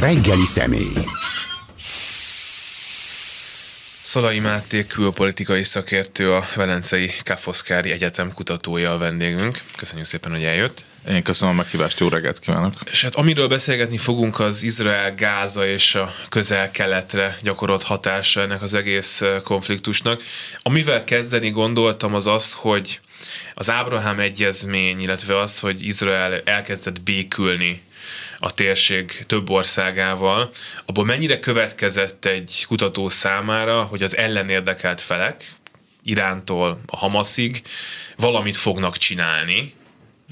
Reggeli személy. Szolai Máté külpolitikai szakértő, a Velencei Kafoszkári Egyetem kutatója a vendégünk. Köszönjük szépen, hogy eljött. Én köszönöm a meghívást, jó reggelt kívánok! És hát amiről beszélgetni fogunk, az Izrael, Gáza és a közel-keletre gyakorolt hatása ennek az egész konfliktusnak. Amivel kezdeni gondoltam az az, hogy az Ábrahám egyezmény, illetve az, hogy Izrael elkezdett békülni a térség több országával, abból mennyire következett egy kutató számára, hogy az ellenérdekelt felek, Irántól a Hamaszig valamit fognak csinálni,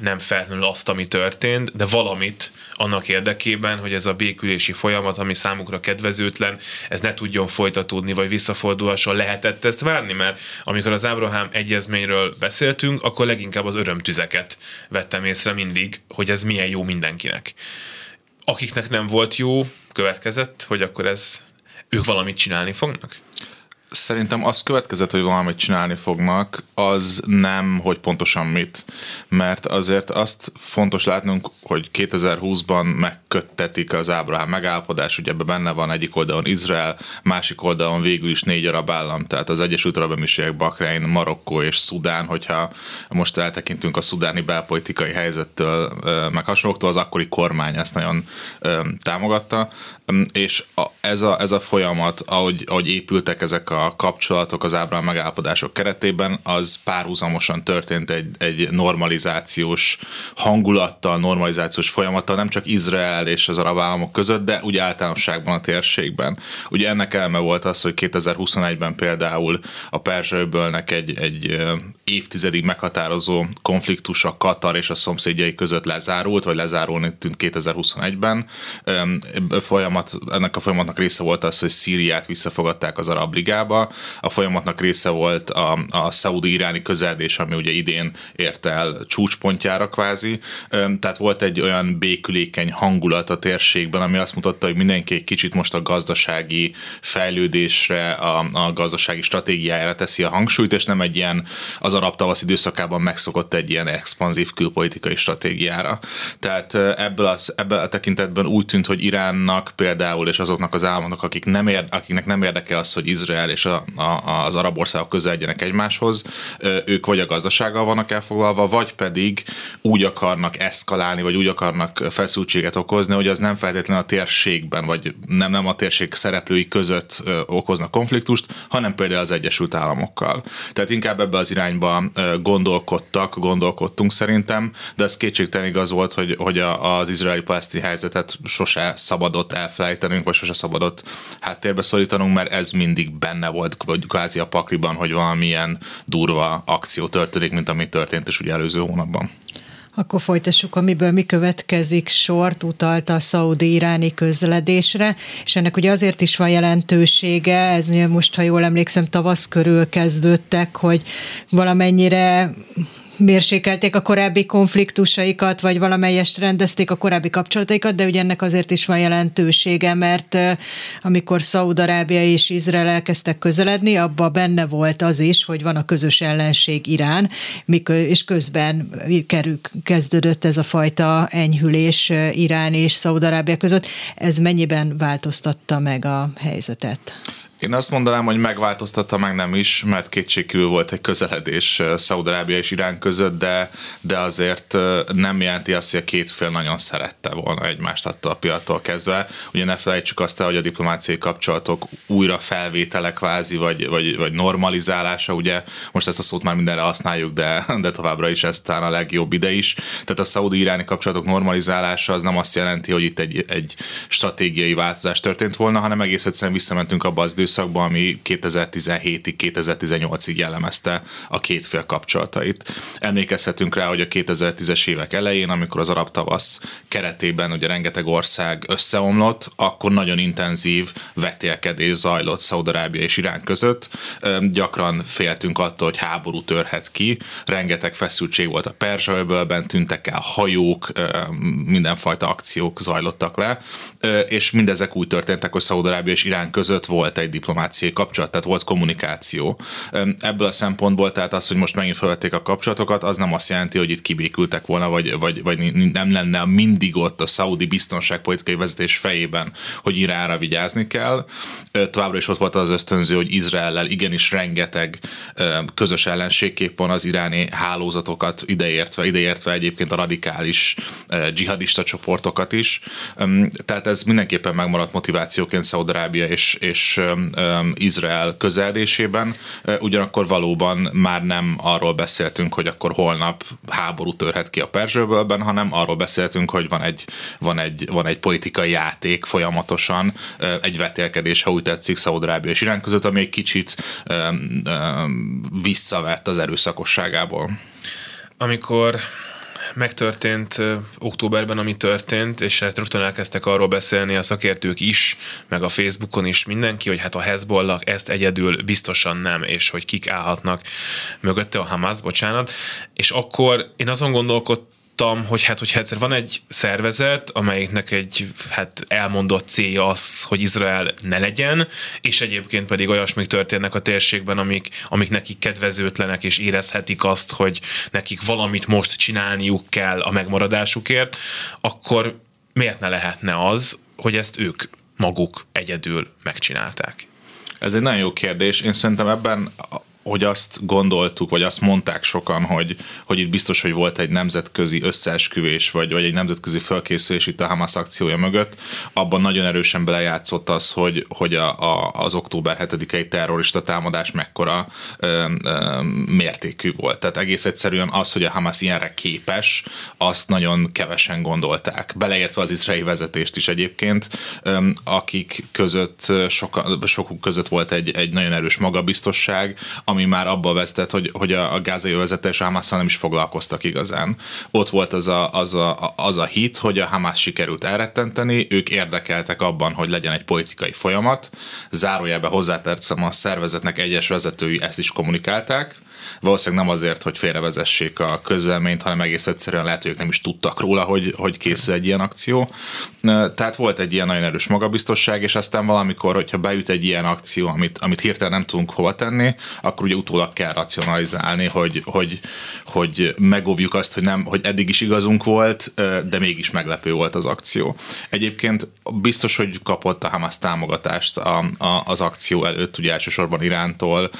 nem feltétlenül azt, ami történt, de valamit annak érdekében, hogy ez a békülési folyamat, ami számukra kedvezőtlen, ez ne tudjon folytatódni, vagy visszafordulhasson, lehetett ezt várni, mert amikor az Ábrahám egyezményről beszéltünk, akkor leginkább az örömtüzeket vettem észre mindig, hogy ez milyen jó mindenkinek. Akiknek nem volt jó, következett, hogy akkor ez ők valamit csinálni fognak? Szerintem az következett, hogy valamit csinálni fognak, az nem, hogy pontosan mit. Mert azért azt fontos látnunk, hogy 2020-ban megköttetik az Ábrahám megállapodás, ugye ebben benne van egyik oldalon Izrael, másik oldalon végül is négy arab állam, tehát az Egyesült Arab Emírségek, Bahrein, Marokkó és Szudán, hogyha most eltekintünk a szudáni belpolitikai helyzettől, meg hasonlóktól, az akkori kormány ezt nagyon támogatta, és ez a, ez a folyamat, ahogy, ahogy épültek ezek a kapcsolatok az Ábrahám megállapodások keretében, az párhuzamosan történt egy, egy normalizációs hangulattal, normalizációs folyamattal, nem csak Izrael és az arab államok között, de úgy általánosságban a térségben. Ugye ennek elme volt az, hogy 2021-ben például a Perzsőbölnek egy, egy évtizedig meghatározó konfliktus a Katar és a szomszédjai között lezárult, vagy lezárulni tűnt 2021-ben. Folyamat, ennek a folyamatnak része volt az, hogy Szíriát visszafogadták az Arab Ligába. A folyamatnak része volt a, a szaudi-iráni közeledés, ami ugye idén ért el csúcspontjára kvázi. Tehát volt egy olyan békülékeny hangulat a térségben, ami azt mutatta, hogy mindenki egy kicsit most a gazdasági fejlődésre, a, a gazdasági stratégiájára teszi a hangsúlyt, és nem egy ilyen az arab tavasz időszakában megszokott egy ilyen expanzív külpolitikai stratégiára. Tehát ebből, az, ebből a tekintetben úgy tűnt, hogy Iránnak például, és azoknak az államoknak, akik nem ér, akiknek nem érdeke az, hogy Izrael és a, a, az arab országok közeledjenek egymáshoz, ők vagy a gazdasággal vannak elfoglalva, vagy pedig úgy akarnak eszkalálni, vagy úgy akarnak feszültséget okozni, hogy az nem feltétlenül a térségben, vagy nem, nem a térség szereplői között okozna konfliktust, hanem például az Egyesült Államokkal. Tehát inkább ebbe az irányba irányba gondolkodtak, gondolkodtunk szerintem, de ez kétségtelen igaz volt, hogy, hogy a, az izraeli-palesztin helyzetet sose szabadott elfelejtenünk, vagy sose szabadott háttérbe szorítanunk, mert ez mindig benne volt, vagy kvázi a pakliban, hogy valamilyen durva akció történik, mint ami történt is ugye előző hónapban. Akkor folytassuk, amiből mi következik. Sort utalta a szaudi-iráni közledésre, és ennek ugye azért is van jelentősége, ez most, ha jól emlékszem, tavasz körül kezdődtek, hogy valamennyire mérsékelték a korábbi konfliktusaikat, vagy valamelyest rendezték a korábbi kapcsolataikat, de ugye ennek azért is van jelentősége, mert amikor Szaúd-Arábia és Izrael elkezdtek közeledni, abban benne volt az is, hogy van a közös ellenség Irán, és közben kerül, kezdődött ez a fajta enyhülés Irán és Szaúd-Arábia között. Ez mennyiben változtatta meg a helyzetet? Én azt mondanám, hogy megváltoztatta meg nem is, mert kétségkívül volt egy közeledés Szaudarábia és Irán között, de, de azért nem jelenti azt, hogy a két fél nagyon szerette volna egymást attól a piattól kezdve. Ugye ne felejtsük azt el, hogy a diplomáciai kapcsolatok újra felvétele kvázi, vagy, vagy, vagy normalizálása, ugye most ezt a szót már mindenre használjuk, de, de továbbra is ez talán a legjobb ide is. Tehát a szaudi-iráni kapcsolatok normalizálása az nem azt jelenti, hogy itt egy, egy stratégiai változás történt volna, hanem egész egyszerűen visszamentünk abba az időszakban, ami 2017-ig, 2018-ig jellemezte a két fél kapcsolatait. Emlékezhetünk rá, hogy a 2010-es évek elején, amikor az arab tavasz keretében ugye rengeteg ország összeomlott, akkor nagyon intenzív vetélkedés zajlott Szaudarábia és Irán között. Gyakran féltünk attól, hogy háború törhet ki, rengeteg feszültség volt a Perzsa-öbölben, tűntek el hajók, mindenfajta akciók zajlottak le, és mindezek úgy történtek, hogy Szaudarábia és Irán között volt egy diplomáciai kapcsolat, tehát volt kommunikáció. Ebből a szempontból, tehát az, hogy most megint felvették a kapcsolatokat, az nem azt jelenti, hogy itt kibékültek volna, vagy, vagy, vagy nem lenne mindig ott a szaudi biztonságpolitikai vezetés fejében, hogy Iránra vigyázni kell. Továbbra is ott volt az ösztönző, hogy Izraellel igenis rengeteg közös ellenségkép van az iráni hálózatokat ideértve, ideértve egyébként a radikális dzsihadista csoportokat is. Tehát ez mindenképpen megmaradt motivációként Szaudarábia és, és Izrael közeldésében. Ugyanakkor valóban már nem arról beszéltünk, hogy akkor holnap háború törhet ki a Perzsőbölben, hanem arról beszéltünk, hogy van egy, van egy, van egy politikai játék folyamatosan, egy vetélkedés, ha úgy tetszik, Szaudarábia és Irán között, ami egy kicsit visszavett az erőszakosságából. Amikor megtörtént októberben, ami történt, és hát rögtön elkezdtek arról beszélni a szakértők is, meg a Facebookon is mindenki, hogy hát a Hezbollah ezt egyedül biztosan nem, és hogy kik állhatnak mögötte a Hamas, bocsánat, és akkor én azon gondolkodtam, tudtam, hogy hát, hogyha egyszer van egy szervezet, amelyiknek egy hát elmondott célja az, hogy Izrael ne legyen, és egyébként pedig olyasmik történnek a térségben, amik, amik nekik kedvezőtlenek, és érezhetik azt, hogy nekik valamit most csinálniuk kell a megmaradásukért, akkor miért ne lehetne az, hogy ezt ők maguk egyedül megcsinálták? Ez egy nagyon jó kérdés. Én szerintem ebben hogy azt gondoltuk, vagy azt mondták sokan, hogy, hogy itt biztos, hogy volt egy nemzetközi összeesküvés, vagy, vagy egy nemzetközi felkészülés itt a Hamas akciója mögött, abban nagyon erősen belejátszott az, hogy, hogy a, a, az október 7-i terrorista támadás mekkora ö, ö, mértékű volt. Tehát egész egyszerűen az, hogy a Hamas ilyenre képes, azt nagyon kevesen gondolták. Beleértve az izraeli vezetést is egyébként, ö, akik között, soka, sokuk között volt egy, egy nagyon erős magabiztosság, ami már abba vezetett, hogy, hogy a, a gázai vezetés hamas nem is foglalkoztak igazán. Ott volt az a, az, a, az a hit, hogy a Hamas sikerült elrettenteni, ők érdekeltek abban, hogy legyen egy politikai folyamat. Zárójelbe hozzáteszem, a szervezetnek egyes vezetői ezt is kommunikálták, Valószínűleg nem azért, hogy félrevezessék a közvelményt, hanem egész egyszerűen lehet, hogy ők nem is tudtak róla, hogy, hogy készül egy ilyen akció. Tehát volt egy ilyen nagyon erős magabiztosság, és aztán valamikor, hogyha beüt egy ilyen akció, amit, amit hirtelen nem tudunk hova tenni, akkor ugye utólag kell racionalizálni, hogy, hogy, hogy megóvjuk azt, hogy, nem, hogy eddig is igazunk volt, de mégis meglepő volt az akció. Egyébként biztos, hogy kapott a Hamas támogatást a, a, az akció előtt, ugye elsősorban Irántól,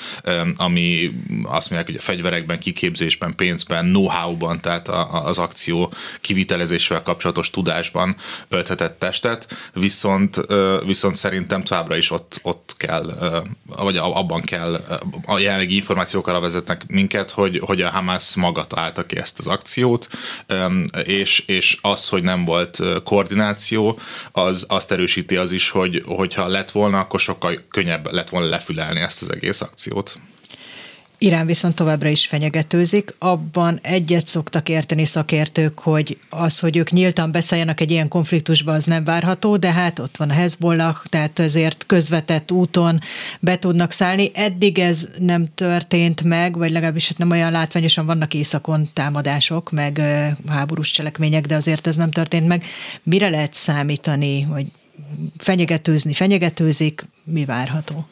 ami azt hogy a fegyverekben, kiképzésben, pénzben, know-how-ban, tehát a, az akció kivitelezésével kapcsolatos tudásban ölthetett testet, viszont, viszont szerintem továbbra is ott, ott kell, vagy abban kell, a jelenlegi információk arra vezetnek minket, hogy, hogy a Hamas maga találta ki ezt az akciót, és, és az, hogy nem volt koordináció, az azt erősíti az is, hogy hogyha lett volna, akkor sokkal könnyebb lett volna lefülelni ezt az egész akciót. Irán viszont továbbra is fenyegetőzik. Abban egyet szoktak érteni szakértők, hogy az, hogy ők nyíltan beszálljanak egy ilyen konfliktusba, az nem várható, de hát ott van a Hezbollah, tehát ezért közvetett úton be tudnak szállni. Eddig ez nem történt meg, vagy legalábbis hát nem olyan látványosan vannak északon támadások, meg háborús cselekmények, de azért ez nem történt meg. Mire lehet számítani, hogy fenyegetőzni fenyegetőzik, mi várható?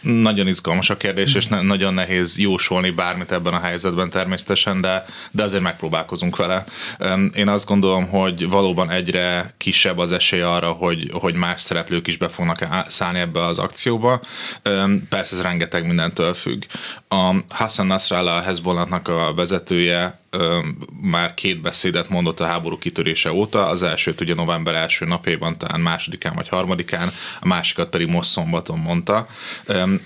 Nagyon izgalmas a kérdés, és ne, nagyon nehéz jósolni bármit ebben a helyzetben természetesen, de, de azért megpróbálkozunk vele. Én azt gondolom, hogy valóban egyre kisebb az esély arra, hogy, hogy más szereplők is be fognak szállni ebbe az akcióba. Persze ez rengeteg mindentől függ. A Hassan Nasrallah, a Hezbollahnak a vezetője már két beszédet mondott a háború kitörése óta, az elsőt ugye november első napjában, talán másodikán vagy harmadikán, a másikat pedig most szombaton mondta,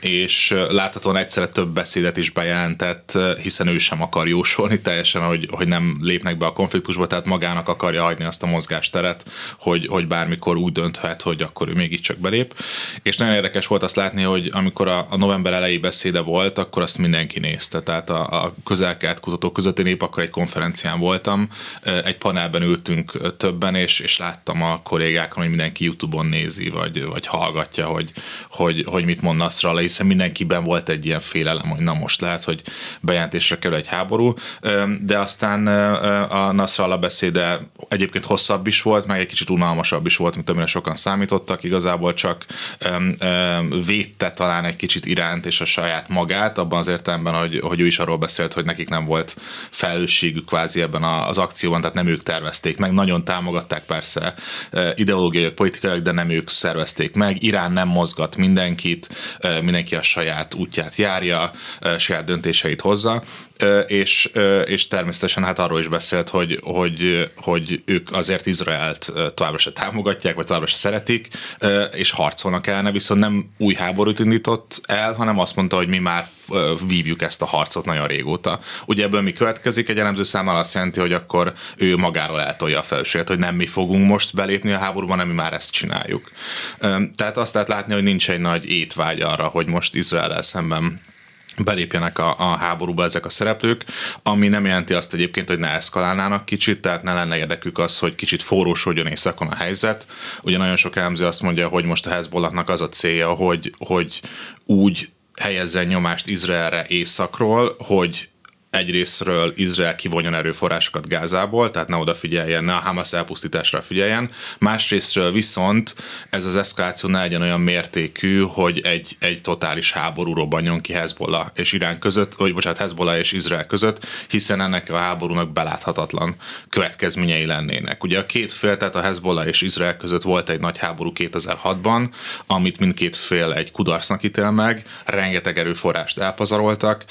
és láthatóan egyszerre több beszédet is bejelentett, hiszen ő sem akar jósolni teljesen, hogy, hogy nem lépnek be a konfliktusba, tehát magának akarja hagyni azt a mozgásteret, hogy, hogy bármikor úgy dönthet, hogy akkor ő mégiscsak belép. És nagyon érdekes volt azt látni, hogy amikor a, a november elejé beszéde volt, akkor azt mindenki nézte, tehát a, a közelkelt kutatók között én épp akkor egy konferencián voltam, egy panelben ültünk többen, és, és láttam a kollégákon, hogy mindenki YouTube-on nézi, vagy, vagy hallgatja, hogy, hogy, hogy mit mond Nasrallah, hiszen mindenkiben volt egy ilyen félelem, hogy na most lehet, hogy bejelentésre kerül egy háború, de aztán a Nasrallah beszéde egyébként hosszabb is volt, meg egy kicsit unalmasabb is volt, mint amire sokan számítottak, igazából csak védte talán egy kicsit iránt és a saját magát, abban az értelemben, hogy, hogy ő is arról beszélt, hogy nekik nem volt felelősségük kvázi ebben az akcióban, tehát nem ők tervezték meg, nagyon támogatták persze ideológiai, politikai, de nem ők szervezték meg. Irán nem mozgat mindenkit, mindenki a saját útját járja, saját döntéseit hozza, és, és természetesen hát arról is beszélt, hogy, hogy, hogy ők azért Izraelt továbbra se támogatják, vagy továbbra se szeretik, és harcolnak ellene, viszont nem új háborút indított el, hanem azt mondta, hogy mi már vívjuk ezt a harcot nagyon régóta. Ugye ebből mi következik? Egy elemző számára azt jelenti, hogy akkor ő magáról eltolja a felelősséget, hogy nem mi fogunk most belépni a háborúban, hanem mi már ezt csináljuk. Tehát azt lehet látni, hogy nincs egy nagy étvágy arra, hogy most Izrael szemben belépjenek a, a háborúba ezek a szereplők, ami nem jelenti azt egyébként, hogy ne eszkalálnának kicsit, tehát ne lenne érdekük az, hogy kicsit forrósodjon északon a helyzet. Ugye nagyon sok elemző azt mondja, hogy most a Hezbollahnak az a célja, hogy, hogy úgy helyezzen nyomást Izraelre északról, hogy egyrésztről Izrael kivonjon erőforrásokat Gázából, tehát ne odafigyeljen, ne a Hamas elpusztításra figyeljen, másrésztről viszont ez az eszkaláció ne legyen olyan mértékű, hogy egy, egy totális háború robbanjon ki Hezbollah és Irán között, vagy bocsánat, Hezbollah és Izrael között, hiszen ennek a háborúnak beláthatatlan következményei lennének. Ugye a két fél, tehát a Hezbollah és Izrael között volt egy nagy háború 2006-ban, amit mindkét fél egy kudarcnak ítél meg, rengeteg erőforrást elpazaroltak,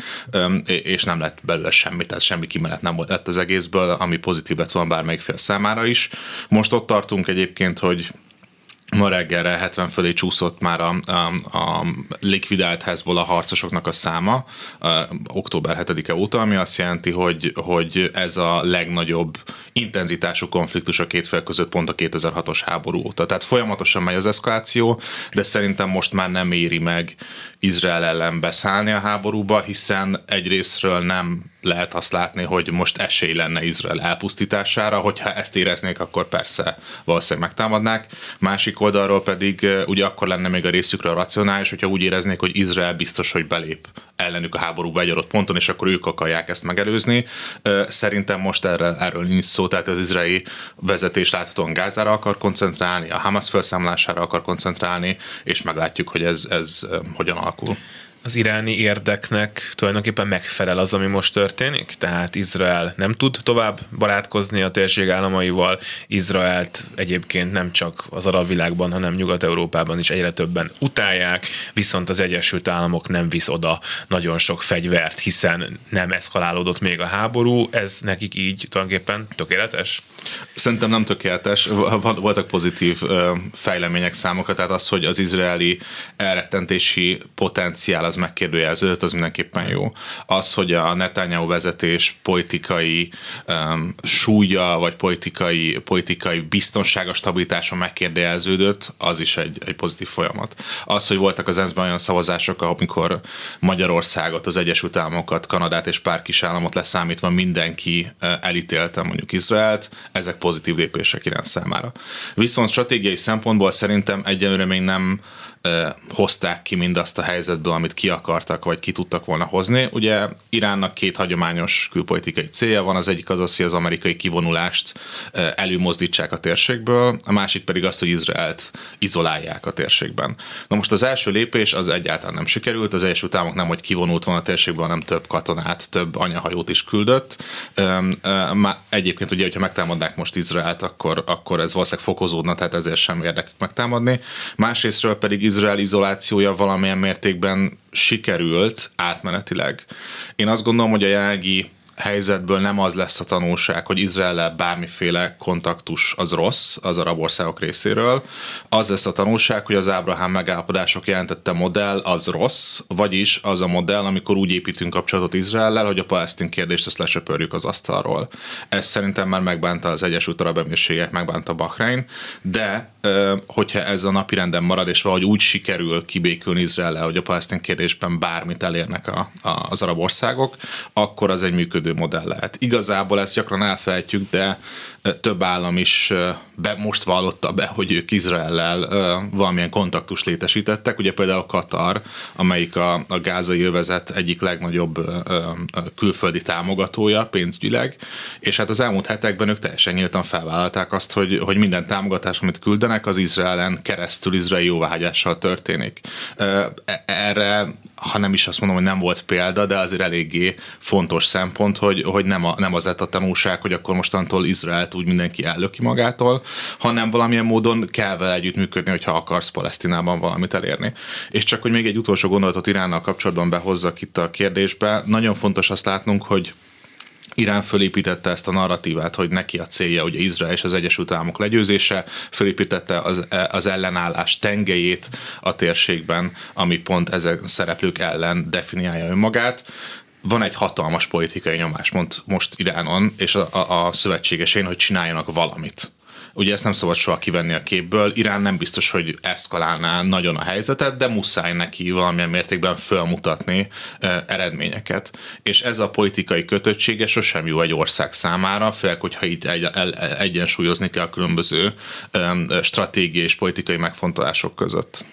és nem lett belőle semmit, tehát semmi kimenet nem volt lett az egészből, ami pozitív lett volna bármelyik fél számára is. Most ott tartunk egyébként, hogy Ma reggelre 70 fölé csúszott már a, a, a likvidált Hezbollah harcosoknak a száma a, október 7-e óta, ami azt jelenti, hogy, hogy ez a legnagyobb intenzitású konfliktus a két fél között pont a 2006-os háború óta. Tehát folyamatosan megy az eszkaláció, de szerintem most már nem éri meg Izrael ellen beszállni a háborúba, hiszen egyrésztről nem lehet azt látni, hogy most esély lenne Izrael elpusztítására, hogyha ezt éreznék, akkor persze valószínűleg megtámadnák. Másik oldalról pedig ugye akkor lenne még a részükre racionális, hogyha úgy éreznék, hogy Izrael biztos, hogy belép ellenük a háborúba egy adott ponton, és akkor ők akarják ezt megelőzni. Szerintem most erről, erről nincs szó, tehát az izraeli vezetés láthatóan Gázára akar koncentrálni, a Hamas felszámolására akar koncentrálni, és meglátjuk, hogy ez, ez hogyan alakul az iráni érdeknek tulajdonképpen megfelel az, ami most történik? Tehát Izrael nem tud tovább barátkozni a térség államaival, Izraelt egyébként nem csak az arab világban, hanem Nyugat-Európában is egyre többen utálják, viszont az Egyesült Államok nem visz oda nagyon sok fegyvert, hiszen nem eszkalálódott még a háború, ez nekik így tulajdonképpen tökéletes? Szerintem nem tökéletes, voltak pozitív fejlemények számokat, tehát az, hogy az izraeli elrettentési potenciál az megkérdőjelződött, az mindenképpen jó. Az, hogy a Netanyahu vezetés politikai um, súlya, vagy politikai, politikai biztonságos stabilitása megkérdőjelződött, az is egy, egy pozitív folyamat. Az, hogy voltak az ENSZ-ben olyan szavazások, amikor Magyarországot, az Egyesült Államokat, Kanadát és pár kis államot leszámítva mindenki elítélte mondjuk Izraelt, ezek pozitív lépések Irán számára. Viszont stratégiai szempontból szerintem egyelőre még nem hozták ki mindazt a helyzetből, amit ki akartak, vagy ki tudtak volna hozni. Ugye Iránnak két hagyományos külpolitikai célja van, az egyik az az, hogy az amerikai kivonulást előmozdítsák a térségből, a másik pedig az, hogy Izraelt izolálják a térségben. Na most az első lépés az egyáltalán nem sikerült, az Egyesült Államok nem, hogy kivonult volna a térségből, hanem több katonát, több anyahajót is küldött. Egyébként ugye, hogyha megtámadnák most Izraelt, akkor, akkor ez valószínűleg fokozódna, tehát ezért sem érdekük megtámadni. Másrésztről pedig Izrael izolációja valamilyen mértékben sikerült átmenetileg. Én azt gondolom, hogy a jelenlegi helyzetből nem az lesz a tanulság, hogy izrael bármiféle kontaktus az rossz az arab országok részéről. Az lesz a tanulság, hogy az Ábrahám megállapodások jelentette modell az rossz, vagyis az a modell, amikor úgy építünk kapcsolatot Izraellel, hogy a palesztin kérdést ezt lesöpörjük az asztalról. Ez szerintem már megbánta az Egyesült Arab Emírségek, megbánta Bahrein, de hogyha ez a napi renden marad, és valahogy úgy sikerül kibékülni Izraellel, hogy a palesztin kérdésben bármit elérnek a, a, az arab országok, akkor az egy működő modell. Igazából ezt gyakran elfelejtjük, de több állam is be, most vallotta be, hogy ők Izraellel valamilyen kontaktust létesítettek. Ugye például Katar, amelyik a, a gázai övezet egyik legnagyobb külföldi támogatója pénzügyileg, és hát az elmúlt hetekben ők teljesen nyíltan felvállalták azt, hogy, hogy minden támogatás, amit küldenek, az Izraelen keresztül izraeli jóváhagyással történik. E, erre ha nem is azt mondom, hogy nem volt példa, de azért eléggé fontos szempont, hogy, hogy nem, a, nem az lett a tanulság, hogy akkor mostantól Izraelt úgy mindenki ellöki magától, hanem valamilyen módon kell vele együttműködni, hogyha akarsz Palesztinában valamit elérni. És csak, hogy még egy utolsó gondolatot Iránnal kapcsolatban behozzak itt a kérdésbe, nagyon fontos azt látnunk, hogy Irán fölépítette ezt a narratívát, hogy neki a célja ugye Izrael és az Egyesült Államok legyőzése, fölépítette az, az ellenállás tengelyét a térségben, ami pont ezek szereplők ellen definiálja önmagát van egy hatalmas politikai nyomás most Iránon és a, a, a szövetségesén, hogy csináljanak valamit. Ugye ezt nem szabad soha kivenni a képből. Irán nem biztos, hogy eszkalálná nagyon a helyzetet, de muszáj neki valamilyen mértékben fölmutatni e, eredményeket. És ez a politikai kötöttsége sosem jó egy ország számára, főleg, hogyha itt egy, el, egyensúlyozni kell a különböző e, stratégiai és politikai megfontolások között.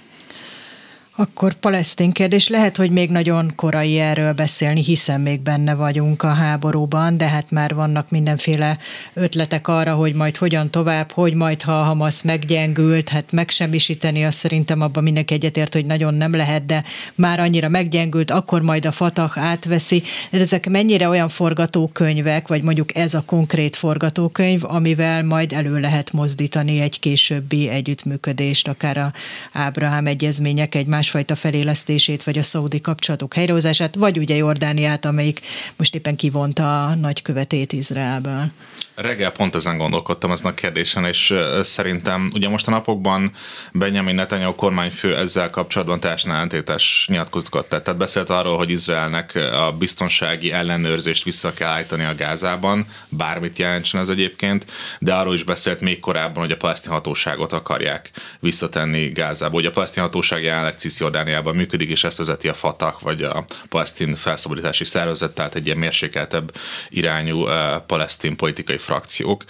Akkor palesztin kérdés. Lehet, hogy még nagyon korai erről beszélni, hiszen még benne vagyunk a háborúban, de hát már vannak mindenféle ötletek arra, hogy majd hogyan tovább, hogy majd, ha a Hamas meggyengült, hát megsemmisíteni, azt szerintem abban mindenki egyetért, hogy nagyon nem lehet, de már annyira meggyengült, akkor majd a Fatah átveszi. Ezek mennyire olyan forgatókönyvek, vagy mondjuk ez a konkrét forgatókönyv, amivel majd elő lehet mozdítani egy későbbi együttműködést, akár a Ábrahám egyezmények egymás másfajta felélesztését, vagy a szaudi kapcsolatok helyrehozását, vagy ugye Jordániát, amelyik most éppen kivonta a nagykövetét Izraelből. Reggel pont ezen gondolkodtam ezen a kérdésen, és szerintem ugye most a napokban Benjamin Netanyahu kormányfő ezzel kapcsolatban teljesen ellentétes nyilatkozatokat tett. Tehát beszélt arról, hogy Izraelnek a biztonsági ellenőrzést vissza kell állítani a Gázában, bármit jelentsen ez egyébként, de arról is beszélt még korábban, hogy a palesztin hatóságot akarják visszatenni Gázába. Ugye a palesztin hatóság jelenleg Cisjordániában működik, és ezt vezeti a Fatah, vagy a palesztin felszabadítási szervezet, tehát egy ilyen mérsékeltebb irányú palesztin politikai frakciók.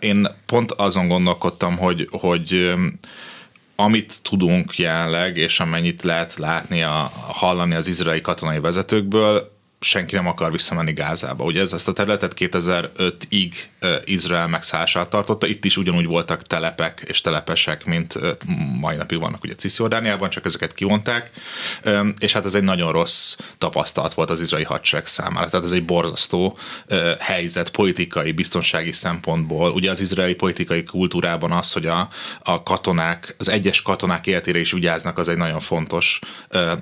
Én pont azon gondolkodtam, hogy, hogy amit tudunk jelenleg, és amennyit lehet látni, a, hallani az izraeli katonai vezetőkből, senki nem akar visszamenni Gázába. Ugye ez, ezt a területet 2005-ig Izrael megszállását tartotta, itt is ugyanúgy voltak telepek és telepesek, mint mai napig vannak ugye Cisjordániában, csak ezeket kivonták, és hát ez egy nagyon rossz tapasztalat volt az izraeli hadsereg számára. Tehát ez egy borzasztó helyzet politikai, biztonsági szempontból. Ugye az izraeli politikai kultúrában az, hogy a, a katonák, az egyes katonák életére is vigyáznak, az egy nagyon fontos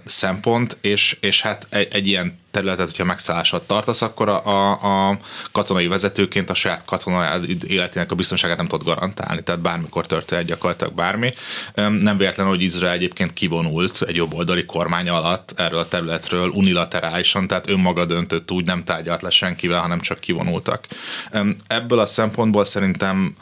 szempont, és, és hát egy, egy ilyen területet, hogyha megszállásat tartasz, akkor a, a, katonai vezetőként a saját katona életének a biztonságát nem tudod garantálni, tehát bármikor történhet gyakorlatilag bármi. Nem véletlen, hogy Izrael egyébként kivonult egy jobboldali kormány alatt erről a területről unilaterálisan, tehát önmaga döntött úgy, nem tárgyalt le senkivel, hanem csak kivonultak. Ebből a szempontból szerintem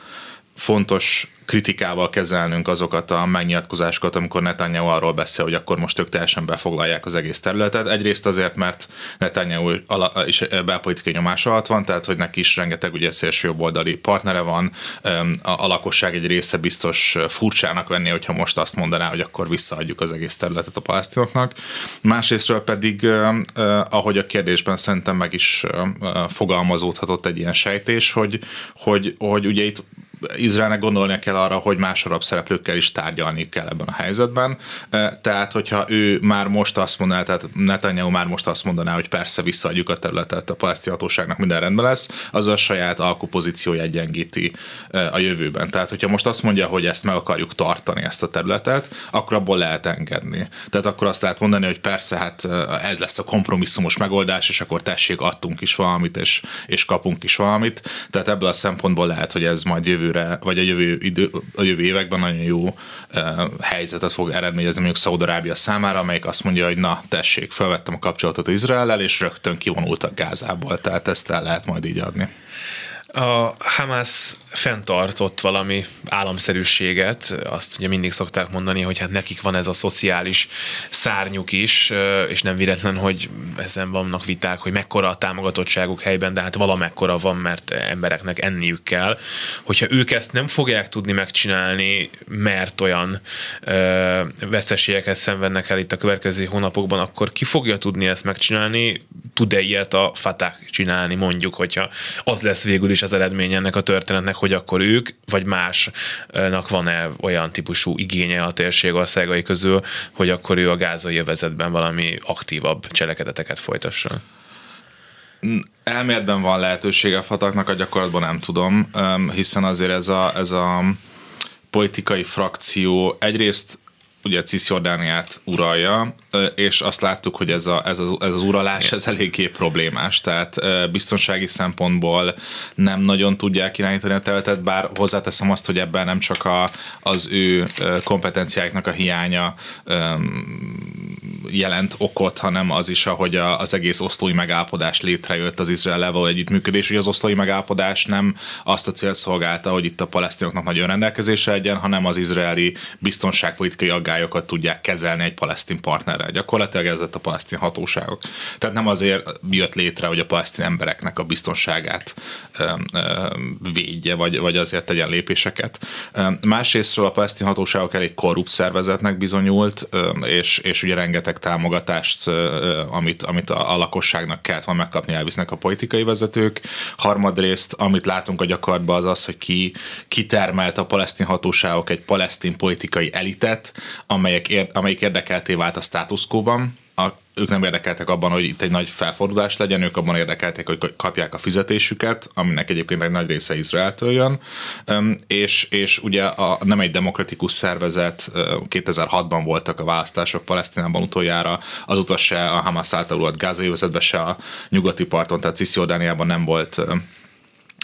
fontos kritikával kezelnünk azokat a megnyilatkozásokat, amikor Netanyahu arról beszél, hogy akkor most ők teljesen befoglalják az egész területet. Egyrészt azért, mert Netanyahu is belpolitikai nyomás alatt van, tehát hogy neki is rengeteg ugye szélső jobboldali partnere van, a, lakosság egy része biztos furcsának venni, hogyha most azt mondaná, hogy akkor visszaadjuk az egész területet a palesztinoknak. Másrésztről pedig, ahogy a kérdésben szerintem meg is fogalmazódhatott egy ilyen sejtés, hogy, hogy, hogy ugye itt Izraelnek gondolnia kell arra, hogy más arab szereplőkkel is tárgyalni kell ebben a helyzetben. Tehát, hogyha ő már most azt mondaná, tehát Netanyahu már most azt mondaná, hogy persze visszaadjuk a területet a palesztin hatóságnak, minden rendben lesz, az a saját alkupozícióját gyengíti a jövőben. Tehát, hogyha most azt mondja, hogy ezt meg akarjuk tartani, ezt a területet, akkor abból lehet engedni. Tehát akkor azt lehet mondani, hogy persze, hát ez lesz a kompromisszumos megoldás, és akkor tessék, adtunk is valamit, és, és kapunk is valamit. Tehát ebből a szempontból lehet, hogy ez majd jövő jövőre, vagy a jövő, idő, a jövő években nagyon jó uh, helyzetet fog eredményezni mondjuk Szaudarábia számára, amelyik azt mondja, hogy na tessék, felvettem a kapcsolatot Izraellel, és rögtön kivonultak Gázából, tehát ezt el lehet majd így adni. A Hamas fenntartott valami államszerűséget, azt ugye mindig szokták mondani, hogy hát nekik van ez a szociális szárnyuk is, és nem véletlen, hogy ezen vannak viták, hogy mekkora a támogatottságuk helyben, de hát valamekkora van, mert embereknek enniük kell. Hogyha ők ezt nem fogják tudni megcsinálni, mert olyan ö, veszteségeket szenvednek el itt a következő hónapokban, akkor ki fogja tudni ezt megcsinálni? Tud-e ilyet a Fatah csinálni, mondjuk, hogyha az lesz végül is az eredmény ennek a történetnek, hogy akkor ők, vagy másnak van-e olyan típusú igénye a térség országai közül, hogy akkor ő a gázai övezetben valami aktívabb cselekedeteket folytasson? Elméletben van lehetősége a fataknak, a gyakorlatban nem tudom, hiszen azért ez a, ez a politikai frakció egyrészt ugye Cisjordániát uralja, és azt láttuk, hogy ez, a, ez, az, ez az uralás ez eléggé problémás, tehát biztonsági szempontból nem nagyon tudják irányítani a területet, bár hozzáteszem azt, hogy ebben nem csak a, az ő kompetenciáiknak a hiánya jelent okot, hanem az is, ahogy a, az egész oszlói megállapodás létrejött az Izrael level együttműködés, hogy az oszlói megállapodás nem azt a célt szolgálta, hogy itt a palesztinoknak nagy önrendelkezése legyen, hanem az izraeli biztonságpolitikai aggályokat tudják kezelni egy palesztin partnerrel. Gyakorlatilag ez a palesztin hatóságok. Tehát nem azért jött létre, hogy a palesztin embereknek a biztonságát ö, ö, védje, vagy, vagy azért tegyen lépéseket. Másrésztről a palesztin hatóságok elég korrupt szervezetnek bizonyult, és, és ugye rengeteg támogatást, amit, amit a, a lakosságnak kellett van megkapni, elvisznek a politikai vezetők. Harmadrészt, amit látunk a gyakorlatban, az az, hogy ki kitermelt a palesztin hatóságok egy palesztin politikai elitet, amelyek, amelyik érdekelté vált a státuszkóban, a, ők nem érdekeltek abban, hogy itt egy nagy felfordulás legyen, ők abban érdekeltek, hogy kapják a fizetésüket, aminek egyébként egy nagy része Izraeltől jön, és, és ugye a, nem egy demokratikus szervezet, 2006-ban voltak a választások Palesztinában utoljára, azóta se a Hamas által uralt gázai se a nyugati parton, tehát Cisziordániában nem volt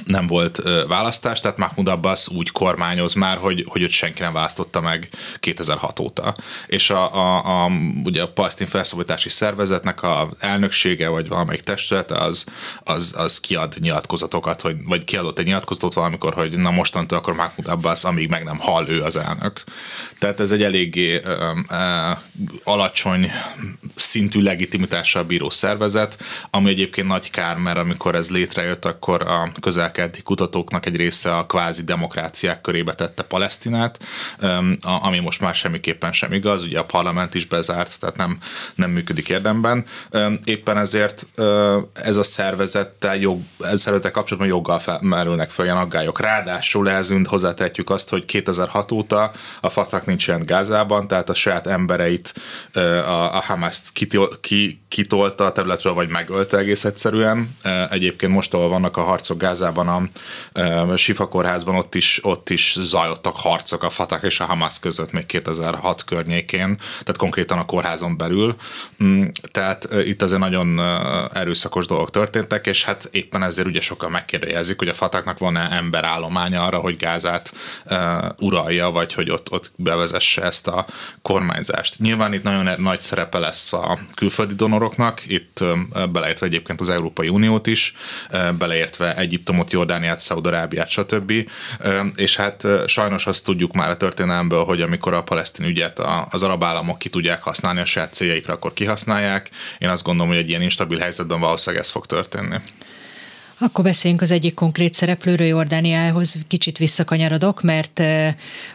nem volt választás, tehát Mahmoud Abbas úgy kormányoz már, hogy, hogy őt senki nem választotta meg 2006 óta. És a, a, a, ugye a palesztin felszabadítási szervezetnek a elnöksége, vagy valamelyik testülete az, az, az kiad nyilatkozatokat, hogy, vagy kiadott egy nyilatkozatot valamikor, hogy na mostantól akkor Mahmoud Abbas, amíg meg nem hal ő az elnök. Tehát ez egy eléggé ö, ö, alacsony szintű legitimitással bíró szervezet, ami egyébként nagy kár, mert amikor ez létrejött, akkor a közel közelkelti kutatóknak egy része a kvázi demokráciák körébe tette Palesztinát, ami most már semmiképpen sem igaz, ugye a parlament is bezárt, tehát nem, nem működik érdemben. Éppen ezért ez a szervezettel, jog, ez szervezettel kapcsolatban joggal fel, merülnek fel olyan aggályok. Ráadásul ehhez hozzátehetjük azt, hogy 2006 óta a Fatah nincs jelent Gázában, tehát a saját embereit a, a Hamas ki, kitolta a területről, vagy megölte egész egyszerűen. Egyébként most, ahol vannak a harcok Gázában, Gázában a Sifa kórházban ott is, ott is zajlottak harcok a Fatah és a Hamas között még 2006 környékén, tehát konkrétan a kórházon belül. Mm, tehát itt azért nagyon erőszakos dolgok történtek, és hát éppen ezért ugye sokan megkérdezik, hogy a Fatahnak van-e emberállománya arra, hogy Gázát uralja, vagy hogy ott, ott bevezesse ezt a kormányzást. Nyilván itt nagyon nagy szerepe lesz a külföldi donoroknak, itt beleértve egyébként az Európai Uniót is, beleértve Egyiptomot, Irakot, Jordániát, Szaudarábiát, stb. És hát sajnos azt tudjuk már a történelemből, hogy amikor a palesztin ügyet az arab államok ki tudják használni a saját céljaikra, akkor kihasználják. Én azt gondolom, hogy egy ilyen instabil helyzetben valószínűleg ez fog történni. Akkor beszéljünk az egyik konkrét szereplőről, Jordániához kicsit visszakanyarodok, mert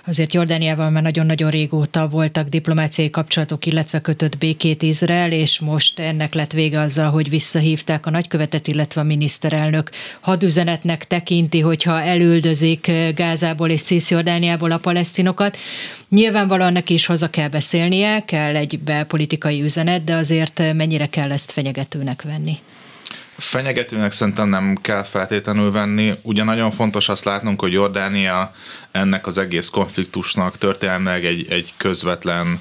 azért Jordániával már nagyon-nagyon régóta voltak diplomáciai kapcsolatok, illetve kötött békét Izrael, és most ennek lett vége azzal, hogy visszahívták a nagykövetet, illetve a miniszterelnök hadüzenetnek tekinti, hogyha elüldözik Gázából és Cisjordániából a palesztinokat. Nyilvánvalóan neki is haza kell beszélnie, kell egy belpolitikai üzenet, de azért mennyire kell ezt fenyegetőnek venni? Fenyegetőnek szerintem nem kell feltétlenül venni. Ugye nagyon fontos azt látnunk, hogy Jordánia ennek az egész konfliktusnak történelmileg egy, egy közvetlen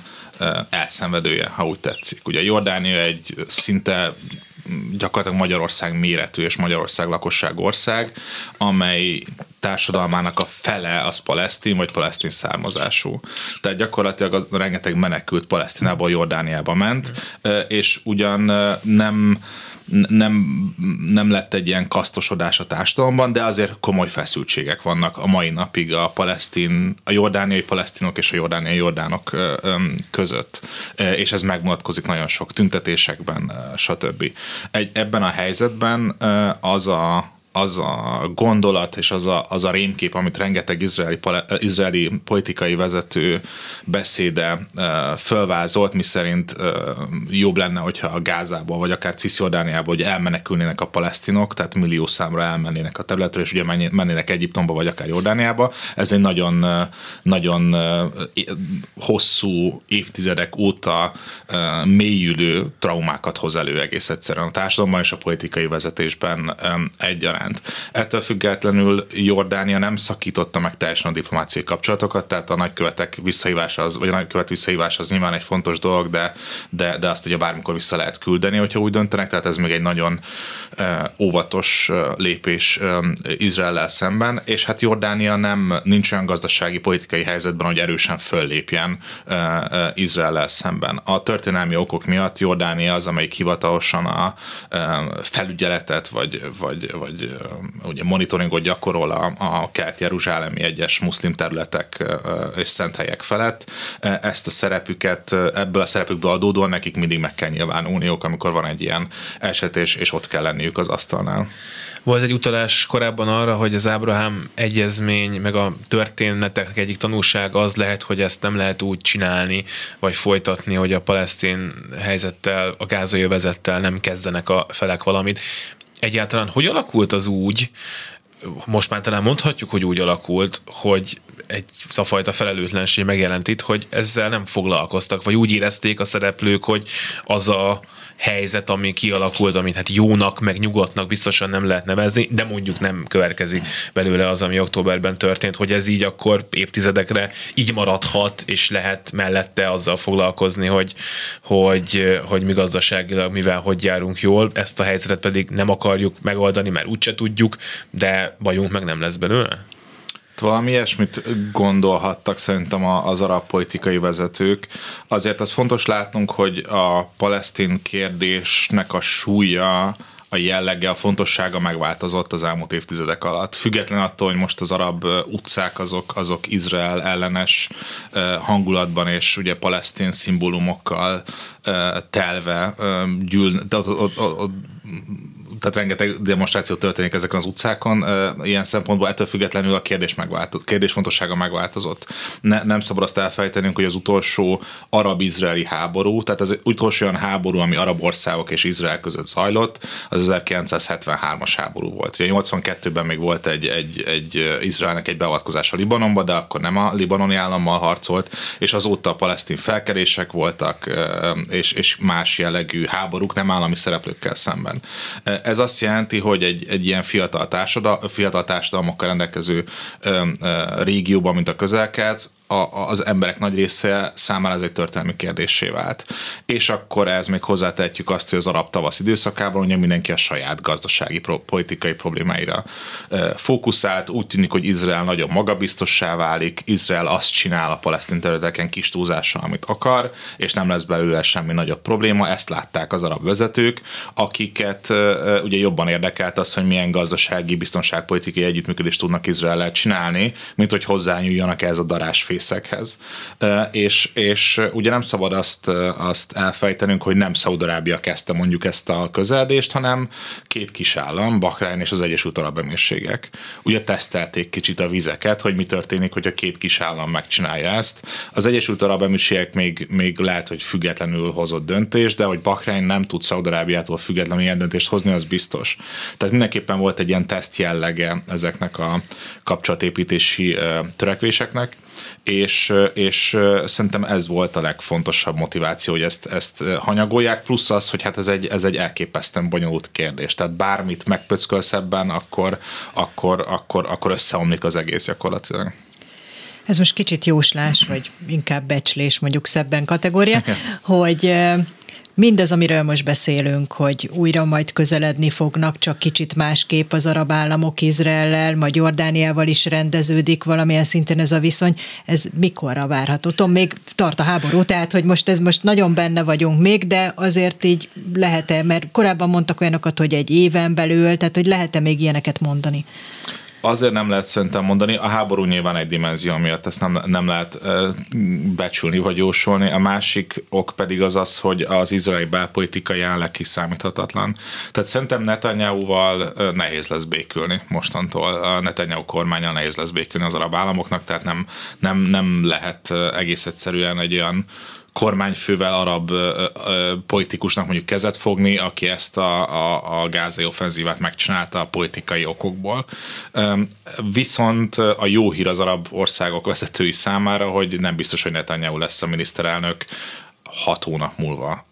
elszenvedője, ha úgy tetszik. Ugye Jordánia egy szinte gyakorlatilag Magyarország méretű és Magyarország lakosság ország, amely társadalmának a fele az palesztin vagy palesztin származású. Tehát gyakorlatilag az rengeteg menekült Palesztinából Jordániába ment, és ugyan nem nem, nem lett egy ilyen kasztosodás a társadalomban, de azért komoly feszültségek vannak a mai napig a palesztin, a jordániai palesztinok és a jordániai jordánok között, és ez megmutatkozik nagyon sok tüntetésekben, stb. Egy, ebben a helyzetben az a az a gondolat és az a, az a rémkép, amit rengeteg izraeli, izraeli politikai vezető beszéde fölvázolt, miszerint jobb lenne, hogyha a Gázából, vagy akár Cisjordániából, hogy elmenekülnének a palesztinok, tehát millió számra elmennének a területről, és ugye mennének Egyiptomba, vagy akár Jordániába. Ez egy nagyon, nagyon hosszú évtizedek óta mélyülő traumákat hoz elő egész egyszerűen a társadalomban és a politikai vezetésben egyaránt iránt. Ettől függetlenül Jordánia nem szakította meg teljesen a diplomáciai kapcsolatokat, tehát a nagykövetek visszahívása az, vagy a nagykövet visszahívása az nyilván egy fontos dolog, de, de, de azt ugye bármikor vissza lehet küldeni, hogyha úgy döntenek, tehát ez még egy nagyon óvatos lépés Izraellel szemben, és hát Jordánia nem nincs olyan gazdasági politikai helyzetben, hogy erősen föllépjen Izraellel szemben. A történelmi okok miatt Jordánia az, amelyik hivatalosan a felügyeletet, vagy, vagy, vagy ugye monitoringot gyakorol a, a kelet-jeruzsálemi egyes muszlim területek és szent helyek felett. Ezt a szerepüket, ebből a szerepükből adódóan nekik mindig meg kell nyilvánulniuk, amikor van egy ilyen eset, és, és ott kell lenniük az asztalnál. Volt egy utalás korábban arra, hogy az Ábrahám egyezmény, meg a történetek egyik tanulság az lehet, hogy ezt nem lehet úgy csinálni, vagy folytatni, hogy a palesztin helyzettel, a gázai övezettel nem kezdenek a felek valamit egyáltalán hogy alakult az úgy, most már talán mondhatjuk, hogy úgy alakult, hogy egy a fajta felelőtlenség megjelent itt, hogy ezzel nem foglalkoztak, vagy úgy érezték a szereplők, hogy az a helyzet, ami kialakult, amit hát jónak, meg nyugodtnak biztosan nem lehet nevezni, de mondjuk nem következik belőle az, ami októberben történt, hogy ez így akkor évtizedekre így maradhat, és lehet mellette azzal foglalkozni, hogy, hogy, hogy mi gazdaságilag, mivel hogy járunk jól, ezt a helyzetet pedig nem akarjuk megoldani, mert úgyse tudjuk, de bajunk meg nem lesz belőle? Valami ilyesmit gondolhattak szerintem az arab politikai vezetők. Azért az fontos látnunk, hogy a palesztin kérdésnek a súlya a jellege, a fontossága megváltozott az elmúlt évtizedek alatt. Független attól, hogy most az arab utcák azok, azok Izrael ellenes hangulatban és ugye palesztin szimbólumokkal telve gyűl, de ott, ott, ott, tehát rengeteg demonstráció történik ezeken az utcákon, ilyen szempontból ettől függetlenül a kérdés, megváltozott, kérdés fontossága megváltozott. Ne, nem szabad azt elfejtenünk, hogy az utolsó arab-izraeli háború, tehát az utolsó olyan háború, ami arab országok és Izrael között zajlott, az 1973-as háború volt. Ugye 82-ben még volt egy, egy, egy Izraelnek egy beavatkozása Libanonba, de akkor nem a libanoni állammal harcolt, és azóta a palesztin felkerések voltak, és, és más jellegű háborúk nem állami szereplőkkel szemben azt jelenti, hogy egy, egy ilyen fiatal, társadal, fiatal társadalmakkal rendelkező ö, ö, régióban, mint a közelket, a, az emberek nagy része számára ez egy történelmi kérdésé vált. És akkor ez még hozzátehetjük azt, hogy az arab tavasz időszakában ugye mindenki a saját gazdasági, politikai problémáira fókuszált. Úgy tűnik, hogy Izrael nagyon magabiztossá válik, Izrael azt csinál a palesztin területeken kis túlzással, amit akar, és nem lesz belőle semmi nagyobb probléma. Ezt látták az arab vezetők, akiket ugye jobban érdekelt az, hogy milyen gazdasági, biztonságpolitikai együttműködést tudnak Izrael csinálni, mint hogy hozzányúljanak ez a darásfész részekhez. És, és ugye nem szabad azt, azt elfejtenünk, hogy nem Szaudarábia kezdte mondjuk ezt a közeledést, hanem két kis állam, Bahrein és az Egyesült Arab Emírségek. Ugye tesztelték kicsit a vizeket, hogy mi történik, hogy a két kis állam megcsinálja ezt. Az Egyesült Arab Emírségek még, még lehet, hogy függetlenül hozott döntést, de hogy Bahrein nem tud Szaudarábiától függetlenül ilyen döntést hozni, az biztos. Tehát mindenképpen volt egy ilyen teszt jellege ezeknek a kapcsolatépítési törekvéseknek, és, és szerintem ez volt a legfontosabb motiváció, hogy ezt, ezt hanyagolják, plusz az, hogy hát ez egy, ez egy elképesztően bonyolult kérdés. Tehát bármit megpöckölsz ebben, akkor, akkor, akkor, akkor összeomlik az egész gyakorlatilag. Ez most kicsit jóslás, vagy inkább becslés mondjuk szebben kategória, hogy mindez, amiről most beszélünk, hogy újra majd közeledni fognak, csak kicsit másképp az arab államok Izraellel, majd Jordániával is rendeződik valamilyen szinten ez a viszony, ez mikorra várható? Tudom, még tart a háború, tehát hogy most ez most nagyon benne vagyunk még, de azért így lehet-e, mert korábban mondtak olyanokat, hogy egy éven belül, tehát hogy lehet-e még ilyeneket mondani? Azért nem lehet szerintem mondani, a háború nyilván egy dimenzió miatt ezt nem, nem lehet becsülni vagy jósolni. A másik ok pedig az az, hogy az izraeli belpolitika jelenleg kiszámíthatatlan. Tehát szerintem Netanyahu-val nehéz lesz békülni mostantól. A Netanyahu kormányal nehéz lesz békülni az arab államoknak, tehát nem, nem, nem lehet egész egyszerűen egy olyan kormányfővel arab ö, ö, politikusnak mondjuk kezet fogni, aki ezt a, a, a gázai offenzívát megcsinálta a politikai okokból. Viszont a jó hír az arab országok vezetői számára, hogy nem biztos, hogy Netanyahu lesz a miniszterelnök hat hónap múlva,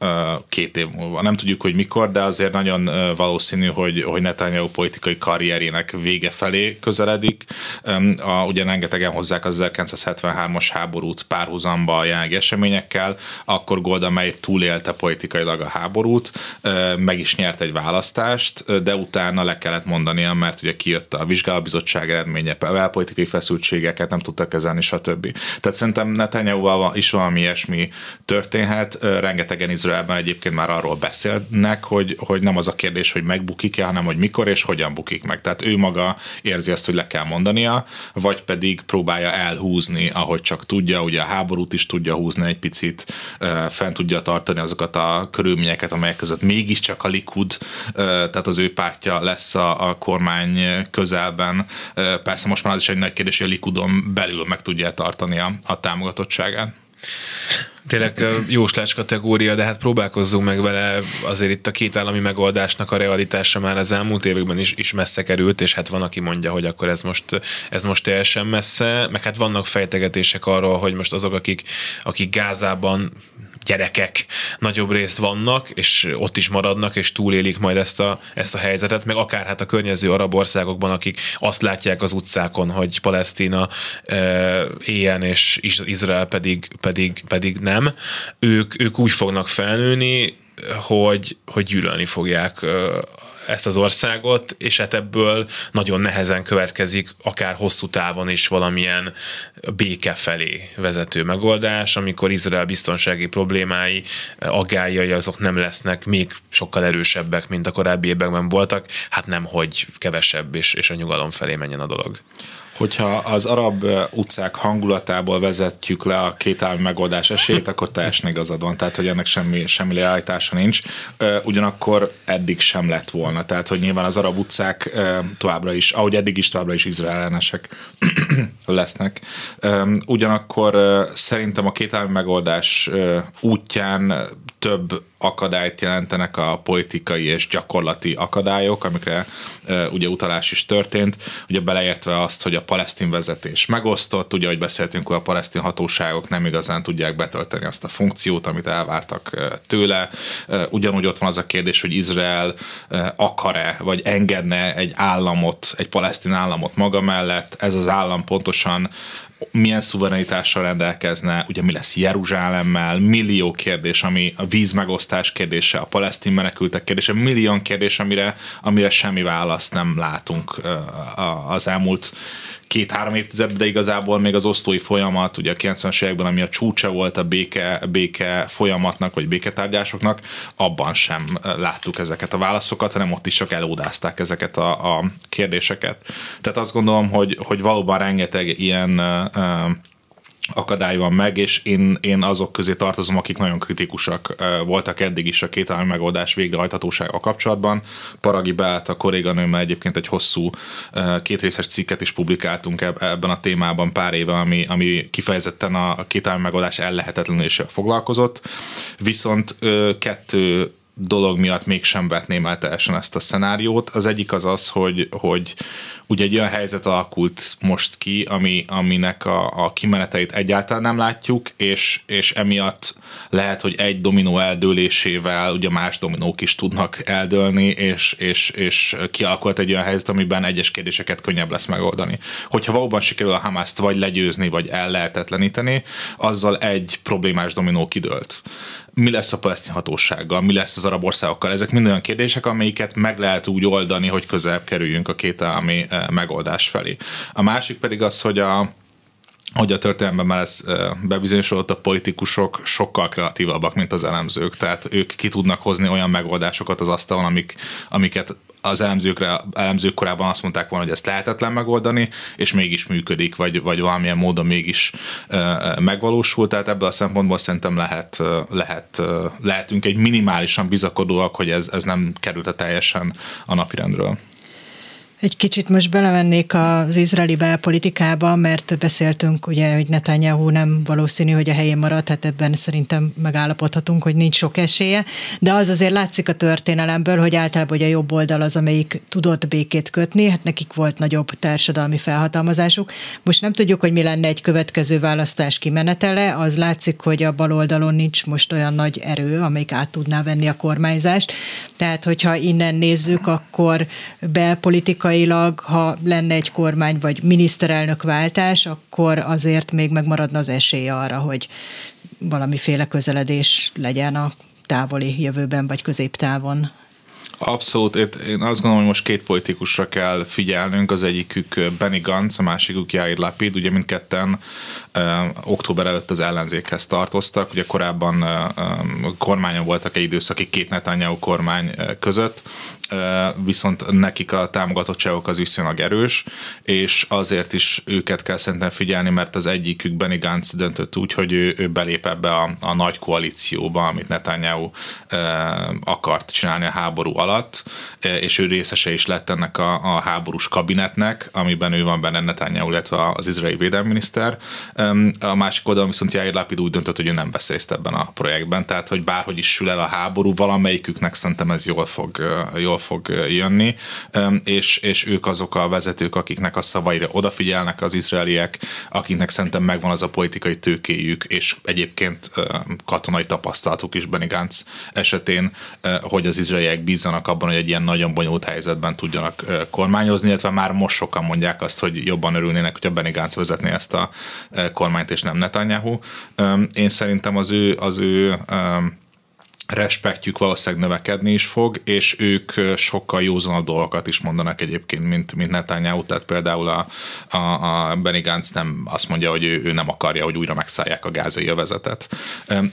két év múlva. Nem tudjuk, hogy mikor, de azért nagyon valószínű, hogy, hogy Netanyahu politikai karrierének vége felé közeledik. A, ugye rengetegen hozzák az 1973-as háborút párhuzamba a jelenlegi eseményekkel, akkor Golda Meir túlélte politikailag a háborút, meg is nyert egy választást, de utána le kellett mondania, mert ugye kijött a vizsgálóbizottság eredménye, a politikai feszültségeket nem tudtak kezelni, stb. Tehát szerintem Netanyahu is valami ilyesmi történhet, történhet. Rengetegen Izraelben egyébként már arról beszélnek, hogy, hogy nem az a kérdés, hogy megbukik-e, hanem hogy mikor és hogyan bukik meg. Tehát ő maga érzi azt, hogy le kell mondania, vagy pedig próbálja elhúzni, ahogy csak tudja, ugye a háborút is tudja húzni egy picit, fent tudja tartani azokat a körülményeket, amelyek között mégiscsak a Likud, tehát az ő pártja lesz a, a kormány közelben. Persze most már az is egy nagy kérdés, hogy a Likudon belül meg tudja tartani a, a támogatottságát. Tényleg jóslás kategória, de hát próbálkozzunk meg vele, azért itt a két állami megoldásnak a realitása már az elmúlt években is, is messze került, és hát van, aki mondja, hogy akkor ez most, ez most teljesen messze, meg hát vannak fejtegetések arról, hogy most azok, akik, akik Gázában gyerekek nagyobb részt vannak, és ott is maradnak, és túlélik majd ezt a, ezt a helyzetet, meg akár hát a környező arab országokban, akik azt látják az utcákon, hogy Palesztina e, éljen, és Izrael pedig, pedig, pedig nem, ők, ők úgy fognak felnőni, hogy, hogy gyűlölni fogják ezt az országot, és hát ebből nagyon nehezen következik akár hosszú távon is valamilyen béke felé vezető megoldás, amikor Izrael biztonsági problémái, aggályai azok nem lesznek még sokkal erősebbek, mint a korábbi években voltak, hát nem, hogy kevesebb és, és a nyugalom felé menjen a dolog. Hogyha az arab utcák hangulatából vezetjük le a két állami megoldás esélyt, akkor teljesen igazad van, tehát hogy ennek semmi, semmi leállítása nincs. Ugyanakkor eddig sem lett volna, tehát hogy nyilván az arab utcák továbbra is, ahogy eddig is továbbra is izraelenesek lesznek. Ugyanakkor szerintem a két állami megoldás útján több akadályt jelentenek a politikai és gyakorlati akadályok, amikre ugye utalás is történt, ugye beleértve azt, hogy a palesztin vezetés megosztott, ugye, hogy beszéltünk, hogy a palesztin hatóságok nem igazán tudják betölteni azt a funkciót, amit elvártak tőle. E, ugyanúgy ott van az a kérdés, hogy Izrael akar-e, vagy engedne egy államot, egy palesztin államot maga mellett. Ez az állam pontosan milyen szuverenitással rendelkezne, ugye mi lesz Jeruzsálemmel, millió kérdés, ami a víz megosztás kérdése, a palesztin menekültek kérdése, millió kérdés, amire, amire semmi választ nem látunk az elmúlt két-három évtizedben, de igazából még az osztói folyamat, ugye a 90-es években, ami a csúcsa volt a béke, béke folyamatnak, vagy béketárgyásoknak, abban sem láttuk ezeket a válaszokat, hanem ott is csak elódázták ezeket a, a kérdéseket. Tehát azt gondolom, hogy, hogy valóban rengeteg ilyen uh, akadály van meg, és én, én azok közé tartozom, akik nagyon kritikusak voltak eddig is a két állami megoldás végrehajthatósága kapcsolatban. Paragi Beát, a kolléganőmmel egyébként egy hosszú kétrészes cikket is publikáltunk ebben a témában pár éve, ami, ami kifejezetten a két állami megoldás ellehetetlenésével foglalkozott. Viszont kettő dolog miatt mégsem vetném el teljesen ezt a szenáriót. Az egyik az az, hogy, hogy ugye egy olyan helyzet alakult most ki, ami, aminek a, a kimeneteit egyáltalán nem látjuk, és, és emiatt lehet, hogy egy dominó eldőlésével ugye más dominók is tudnak eldőlni, és, és, és kialakult egy olyan helyzet, amiben egyes kérdéseket könnyebb lesz megoldani. Hogyha valóban sikerül a Hamaszt vagy legyőzni, vagy el lehetetleníteni, azzal egy problémás dominó kidőlt mi lesz a palesztin hatósággal, mi lesz az arab országokkal. Ezek mind olyan kérdések, amelyeket meg lehet úgy oldani, hogy közelebb kerüljünk a két állami eh, megoldás felé. A másik pedig az, hogy a hogy a történelemben már ez bebizonyosodott, a politikusok sokkal kreatívabbak, mint az elemzők. Tehát ők ki tudnak hozni olyan megoldásokat az asztalon, amik, amiket az elemzőkre, elemzők korábban azt mondták volna, hogy ezt lehetetlen megoldani, és mégis működik, vagy, vagy valamilyen módon mégis uh, megvalósul, tehát ebből a szempontból szerintem lehet, lehet, lehetünk egy minimálisan bizakodóak, hogy ez, ez nem került a teljesen a napirendről. Egy kicsit most belemennék az izraeli belpolitikába, mert beszéltünk ugye, hogy Netanyahu nem valószínű, hogy a helyén marad, hát ebben szerintem megállapodhatunk, hogy nincs sok esélye, de az azért látszik a történelemből, hogy általában hogy a jobb oldal az, amelyik tudott békét kötni, hát nekik volt nagyobb társadalmi felhatalmazásuk. Most nem tudjuk, hogy mi lenne egy következő választás kimenetele, az látszik, hogy a bal oldalon nincs most olyan nagy erő, amelyik át tudná venni a kormányzást. Tehát, hogyha innen nézzük, akkor belpolitika politikailag, ha lenne egy kormány vagy miniszterelnök váltás, akkor azért még megmaradna az esély arra, hogy valamiféle közeledés legyen a távoli jövőben vagy középtávon. Abszolút, én azt gondolom, hogy most két politikusra kell figyelnünk, az egyikük Benny Gantz, a másikuk Jair Lapid, ugye mindketten ö, október előtt az ellenzékhez tartoztak, ugye korábban ö, kormányon voltak egy időszaki két Netanyahu kormány között, viszont nekik a támogatottságok az viszonylag erős, és azért is őket kell szerintem figyelni, mert az egyikük Benny Gantz döntött úgy, hogy ő, ő belép ebbe a, a nagy koalícióba, amit Netanyahu akart csinálni a háború alatt, és ő részese is lett ennek a, a háborús kabinetnek, amiben ő van benne Netanyahu, illetve az izraeli védelminiszter. A másik oldalon viszont Jair Lapid úgy döntött, hogy ő nem vesz részt ebben a projektben, tehát hogy bárhogy is sül el a háború, valamelyiküknek szerintem ez jól fog, jól fog jönni, és, és ők azok a vezetők, akiknek a szavaira odafigyelnek az izraeliek, akiknek szerintem megvan az a politikai tőkéjük, és egyébként katonai tapasztalatuk is Benny Gantz esetén, hogy az izraeliek bízzanak abban, hogy egy ilyen nagyon bonyolult helyzetben tudjanak kormányozni, illetve már most sokan mondják azt, hogy jobban örülnének, hogyha Benny Gantz vezetné ezt a kormányt, és nem Netanyahu. Én szerintem az ő, az ő respektjük valószínűleg növekedni is fog, és ők sokkal józanabb dolgokat is mondanak egyébként, mint, mint Netanyahu, tehát például a, a, a Benny Gantz nem azt mondja, hogy ő, ő nem akarja, hogy újra megszállják a gázai övezetet.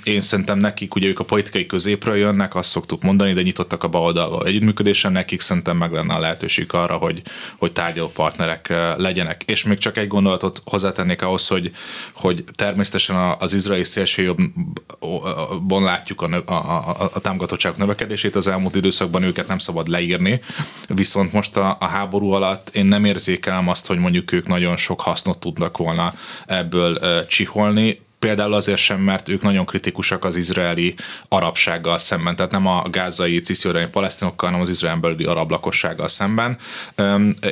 Én szerintem nekik, ugye ők a politikai középről jönnek, azt szoktuk mondani, de nyitottak a baloldalval együttműködésre, nekik szerintem meg lenne a lehetőség arra, hogy, hogy tárgyaló partnerek legyenek. És még csak egy gondolatot hozzátennék ahhoz, hogy, hogy természetesen az izraeli szélsőjobbon látjuk a, a, a, a támogatottság növekedését. Az elmúlt időszakban őket nem szabad leírni, viszont most a, a háború alatt én nem érzékelem azt, hogy mondjuk ők nagyon sok hasznot tudnak volna ebből uh, csiholni, például azért sem, mert ők nagyon kritikusak az izraeli arabsággal szemben, tehát nem a gázai, cisziordáni palesztinokkal, hanem az izrael belüli arab lakossággal szemben,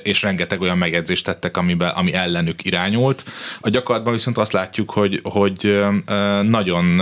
és rengeteg olyan megjegyzést tettek, amiben, ami ellenük irányult. A gyakorlatban viszont azt látjuk, hogy, hogy nagyon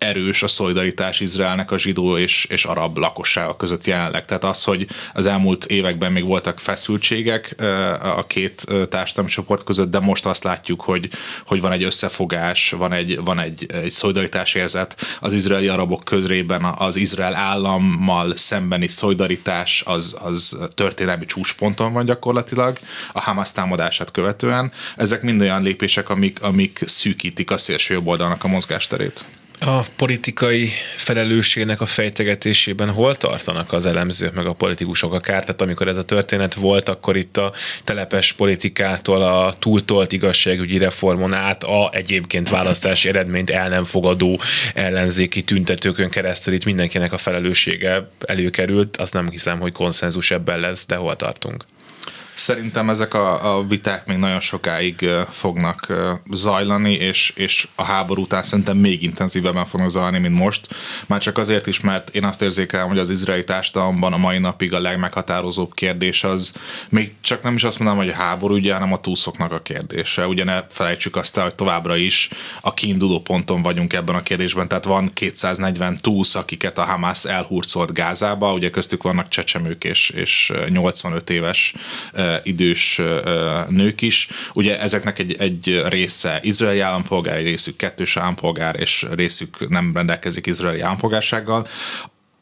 erős a szolidaritás Izraelnek a zsidó és, és arab lakossága között jelenleg. Tehát az, hogy az elmúlt években még voltak feszültségek a két társadalmi csoport között, de most azt látjuk, hogy, hogy van egy összefogás, van egy, van egy, egy szolidaritás érzet az izraeli arabok közrében, az Izrael állammal szembeni szolidaritás az, az történelmi csúcsponton van gyakorlatilag a Hamas támadását követően. Ezek mind olyan lépések, amik, amik szűkítik a szélső jobb oldalnak a mozgásterét. A politikai felelősségnek a fejtegetésében hol tartanak az elemzők meg a politikusok akár? Tehát amikor ez a történet volt, akkor itt a telepes politikától a túltolt igazságügyi reformon át a egyébként választási eredményt el nem fogadó ellenzéki tüntetőkön keresztül itt mindenkinek a felelőssége előkerült. Azt nem hiszem, hogy konszenzus ebben lesz, de hol tartunk? Szerintem ezek a, a viták még nagyon sokáig fognak zajlani, és, és a háború után szerintem még intenzívebben fognak zajlani, mint most. Már csak azért is, mert én azt érzékelem, hogy az izraeli társadalomban a mai napig a legmeghatározóbb kérdés az még csak nem is azt mondom, hogy a háború ugye, hanem a túszoknak a kérdése. Ugye ne felejtsük azt el, hogy továbbra is a kiinduló ponton vagyunk ebben a kérdésben, tehát van 240 túsz, akiket a Hamas elhurcolt Gázába, ugye köztük vannak csecsemők és, és 85 éves idős nők is. Ugye ezeknek egy, egy része izraeli állampolgár, egy részük kettős állampolgár, és részük nem rendelkezik izraeli állampolgársággal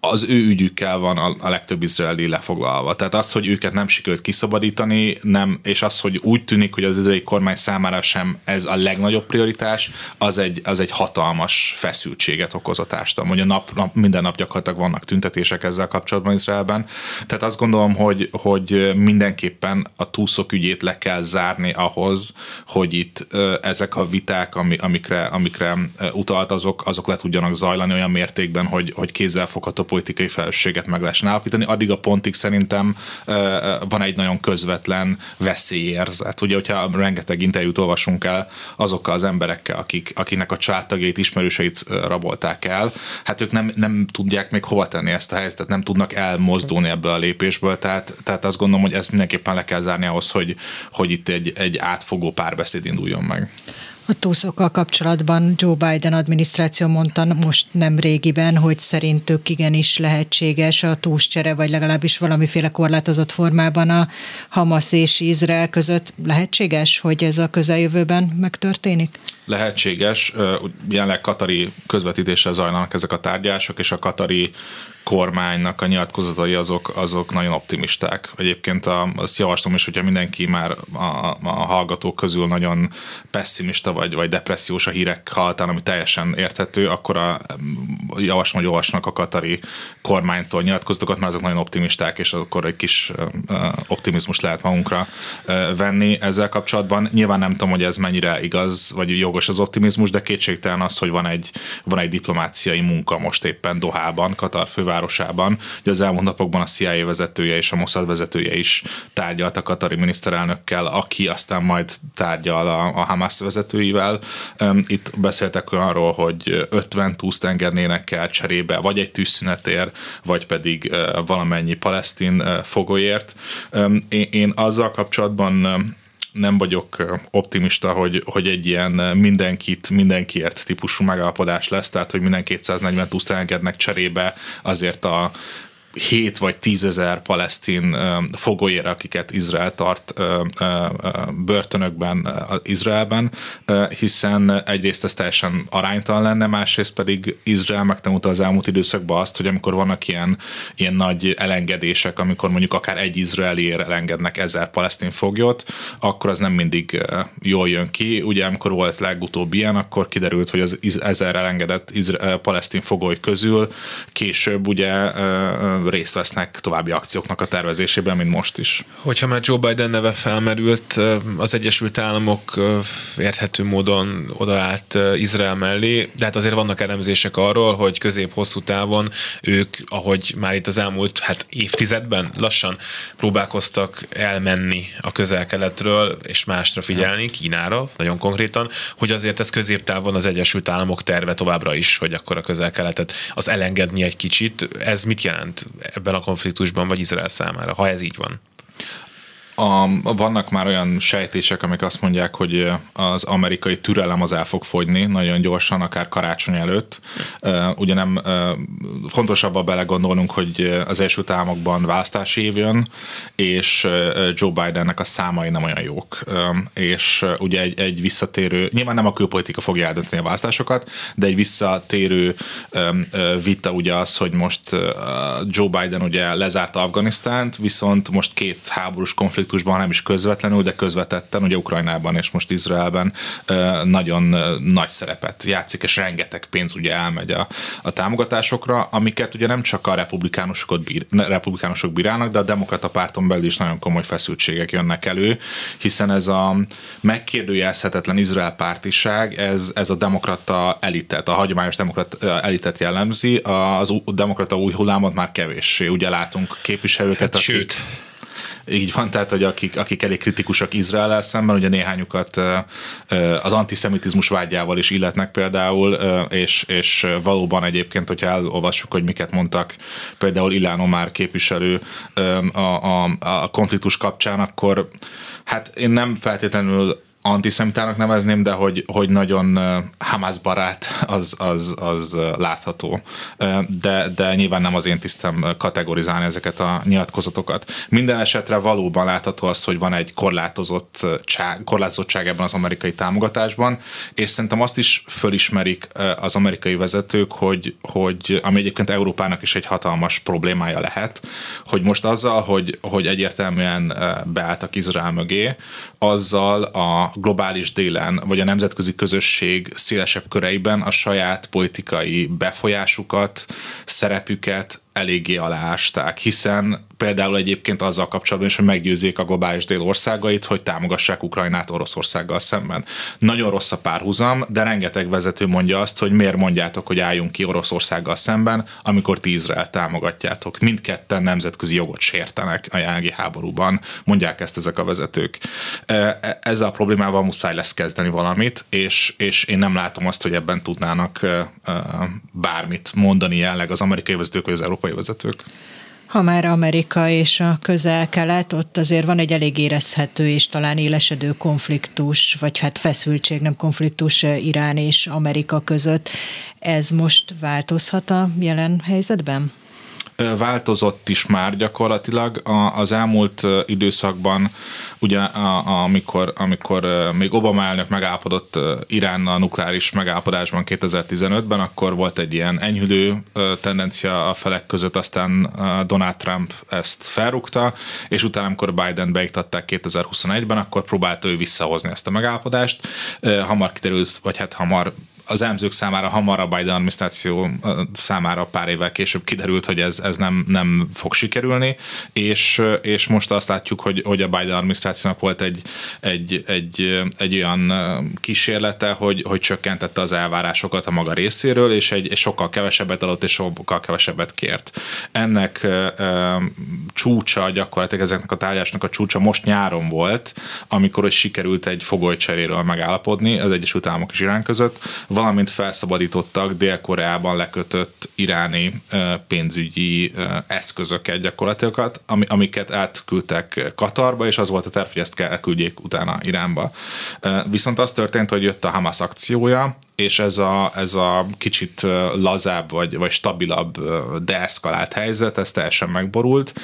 az ő ügyükkel van a, legtöbb izraeli lefoglalva. Tehát az, hogy őket nem sikerült kiszabadítani, nem, és az, hogy úgy tűnik, hogy az izraeli kormány számára sem ez a legnagyobb prioritás, az egy, az egy hatalmas feszültséget okoz a társadalom. Ugye nap, nap, minden nap gyakorlatilag vannak tüntetések ezzel kapcsolatban Izraelben. Tehát azt gondolom, hogy, hogy mindenképpen a túszok ügyét le kell zárni ahhoz, hogy itt ezek a viták, ami, amikre, amikre utalt, azok, azok le tudjanak zajlani olyan mértékben, hogy, hogy kézzelfogható politikai felelősséget meg lehessen állapítani. Addig a pontig szerintem van egy nagyon közvetlen veszélyérzet. Ugye, hogyha rengeteg interjút olvasunk el azokkal az emberekkel, akik, akiknek a családtagjait, ismerőseit rabolták el, hát ők nem, nem tudják még hova tenni ezt a helyzetet, nem tudnak elmozdulni ebből a lépésből, tehát, tehát azt gondolom, hogy ezt mindenképpen le kell zárni ahhoz, hogy, hogy itt egy, egy átfogó párbeszéd induljon meg. A túszokkal kapcsolatban Joe Biden adminisztráció mondta most nem régiben, hogy szerintük igenis lehetséges a túlscsere, vagy legalábbis valamiféle korlátozott formában a Hamas és Izrael között. Lehetséges, hogy ez a közeljövőben megtörténik? Lehetséges. Jelenleg katari közvetítéssel zajlanak ezek a tárgyások, és a katari kormánynak a nyilatkozatai azok, azok nagyon optimisták. Egyébként a, azt javaslom is, hogyha mindenki már a, a hallgatók közül nagyon pessimista vagy, vagy depressziós a hírek haltán, ami teljesen érthető, akkor a, javaslom, hogy olvasnak a katari kormánytól nyilatkozatokat, mert azok nagyon optimisták, és akkor egy kis optimizmus lehet magunkra venni ezzel kapcsolatban. Nyilván nem tudom, hogy ez mennyire igaz, vagy jogos az optimizmus, de kétségtelen az, hogy van egy, van egy diplomáciai munka most éppen Dohában, Katar főváros fővárosában. Ugye az elmúlt napokban a CIA vezetője és a Mossad vezetője is tárgyalt a katari miniszterelnökkel, aki aztán majd tárgyal a, a Hamas vezetőivel. Itt beszéltek arról, hogy 50 túsztengernének kell cserébe, vagy egy tűzszünetér, vagy pedig valamennyi palesztin fogolyért. Én azzal kapcsolatban nem vagyok optimista, hogy, hogy egy ilyen mindenkit, mindenkiért típusú megállapodás lesz, tehát hogy minden 240 túszt engednek cserébe azért a 7 vagy 10 ezer palesztin fogolyére, akiket Izrael tart börtönökben Izraelben, hiszen egyrészt ez teljesen aránytalan lenne, másrészt pedig Izrael megtanulta az elmúlt időszakban azt, hogy amikor vannak ilyen, ilyen nagy elengedések, amikor mondjuk akár egy izraeliért elengednek ezer palesztin foglyot, akkor az nem mindig jól jön ki. Ugye amikor volt legutóbb ilyen, akkor kiderült, hogy az ezer elengedett izrael, palesztin fogoly közül később ugye részt vesznek további akcióknak a tervezésében, mint most is. Hogyha már Joe Biden neve felmerült, az Egyesült Államok érthető módon odaállt Izrael mellé, de hát azért vannak elemzések arról, hogy közép-hosszú távon ők, ahogy már itt az elmúlt hát évtizedben lassan próbálkoztak elmenni a közel-keletről és másra figyelni, Kínára nagyon konkrétan, hogy azért ez középtávon az Egyesült Államok terve továbbra is, hogy akkor a közel-keletet az elengedni egy kicsit. Ez mit jelent ebben a konfliktusban, vagy Izrael számára, ha ez így van? A, vannak már olyan sejtések, amik azt mondják, hogy az amerikai türelem az el fog fogyni nagyon gyorsan, akár karácsony előtt. Ugye nem fontosabban belegondolnunk, hogy az első támokban választási év jön, és Joe Bidennek a számai nem olyan jók. És ugye egy, egy visszatérő, nyilván nem a külpolitika fogja eldönteni a választásokat, de egy visszatérő vita ugye az, hogy most Joe Biden ugye lezárta Afganisztánt, viszont most két háborús konfliktus konfliktusban, nem is közvetlenül, de közvetetten, ugye Ukrajnában és most Izraelben nagyon nagy szerepet játszik, és rengeteg pénz ugye elmegy a, a támogatásokra, amiket ugye nem csak a republikánusok, bír, republikánusok bírálnak, de a demokrata párton belül is nagyon komoly feszültségek jönnek elő, hiszen ez a megkérdőjelezhetetlen Izrael pártiság, ez, ez a demokrata elitet, a hagyományos demokrata elitet jellemzi, az demokrata új hullámot már kevéssé. Ugye látunk képviselőket, hát, akik... Sőt Így van, tehát, hogy akik, akik elég kritikusak Izrael szemben, ugye néhányukat az antiszemitizmus vágyával is illetnek például, és, és valóban egyébként, hogyha elolvassuk, hogy miket mondtak például Ilán Omar képviselő a, a, a konfliktus kapcsán, akkor hát én nem feltétlenül antiszemitának nevezném, de hogy, hogy nagyon Hamas barát, az, az, az látható. De, de nyilván nem az én tisztem kategorizálni ezeket a nyilatkozatokat. Minden esetre valóban látható az, hogy van egy korlátozott korlátozottság ebben az amerikai támogatásban, és szerintem azt is fölismerik az amerikai vezetők, hogy, hogy ami egyébként Európának is egy hatalmas problémája lehet, hogy most azzal, hogy, hogy egyértelműen beálltak Izrael mögé, azzal a globális délen, vagy a nemzetközi közösség szélesebb köreiben a saját politikai befolyásukat, szerepüket eléggé aláásták, hiszen például egyébként azzal kapcsolatban is, hogy meggyőzzék a globális dél országait, hogy támogassák Ukrajnát Oroszországgal szemben. Nagyon rossz a párhuzam, de rengeteg vezető mondja azt, hogy miért mondjátok, hogy álljunk ki Oroszországgal szemben, amikor ti Izrael támogatjátok. Mindketten nemzetközi jogot sértenek a jelenlegi háborúban, mondják ezt ezek a vezetők. E, e, ezzel a problémával muszáj lesz kezdeni valamit, és, és én nem látom azt, hogy ebben tudnának e, bármit mondani jelenleg az amerikai vezetők vagy az európai vezetők ha már Amerika és a közel-kelet, ott azért van egy elég érezhető és talán élesedő konfliktus, vagy hát feszültség, nem konfliktus Irán és Amerika között. Ez most változhat a jelen helyzetben? Változott is már gyakorlatilag. Az elmúlt időszakban, ugye amikor, amikor még Obama elnök megállapodott Iránnal nukleáris megállapodásban 2015-ben, akkor volt egy ilyen enyhülő tendencia a felek között, aztán Donald Trump ezt felrúgta, és utána, amikor Biden beiktatták 2021-ben, akkor próbálta ő visszahozni ezt a megállapodást. Hamar kiderült, vagy hát hamar az elemzők számára hamar a Biden adminisztráció számára pár évvel később kiderült, hogy ez, ez nem, nem fog sikerülni, és, és most azt látjuk, hogy, hogy a Biden adminisztrációnak volt egy, egy, egy, egy olyan kísérlete, hogy, hogy csökkentette az elvárásokat a maga részéről, és egy, egy sokkal kevesebbet adott, és sokkal kevesebbet kért. Ennek e, csúcsa gyakorlatilag ezeknek a tárgyásnak a csúcsa most nyáron volt, amikor hogy sikerült egy fogolycseréről megállapodni az Egyesült Államok és Irán között, valamint felszabadítottak Dél-Koreában lekötött iráni pénzügyi eszközöket gyakorlatilag, amiket átküldtek Katarba, és az volt a terv, hogy ezt elküldjék utána Iránba. Viszont az történt, hogy jött a Hamas akciója, és ez a, ez a kicsit lazább vagy, vagy stabilabb deeszkalált helyzet, ez teljesen megborult,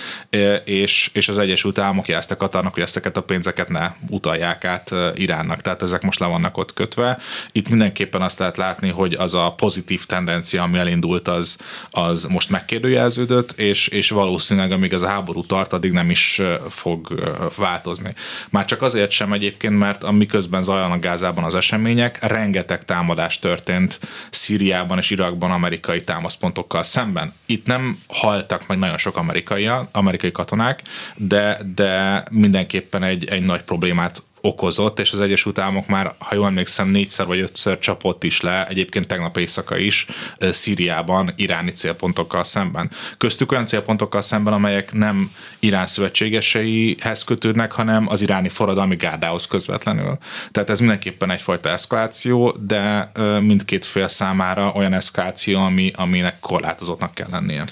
és, és az Egyesült Államok jelezte Katarnak, hogy ezeket a pénzeket ne utalják át Iránnak, tehát ezek most le vannak ott kötve. Itt mindenképpen azt lehet látni, hogy az a pozitív tendencia, ami elindult, az, az most megkérdőjelződött, és, és valószínűleg amíg ez a háború tart, addig nem is fog változni. Már csak azért sem egyébként, mert amiközben zajlanak Gázában az események, rengeteg támadás történt Szíriában és Irakban amerikai támaszpontokkal szemben. Itt nem haltak meg nagyon sok amerikai, amerikai katonák, de, de mindenképpen egy, egy nagy problémát okozott, és az Egyesült Államok már, ha jól emlékszem, négyszer vagy ötször csapott is le, egyébként tegnap éjszaka is Szíriában iráni célpontokkal szemben. Köztük olyan célpontokkal szemben, amelyek nem Irán szövetségeseihez kötődnek, hanem az iráni forradalmi gárdához közvetlenül. Tehát ez mindenképpen egyfajta eszkaláció, de mindkét fél számára olyan eszkaláció, ami, aminek korlátozottnak kell lennie.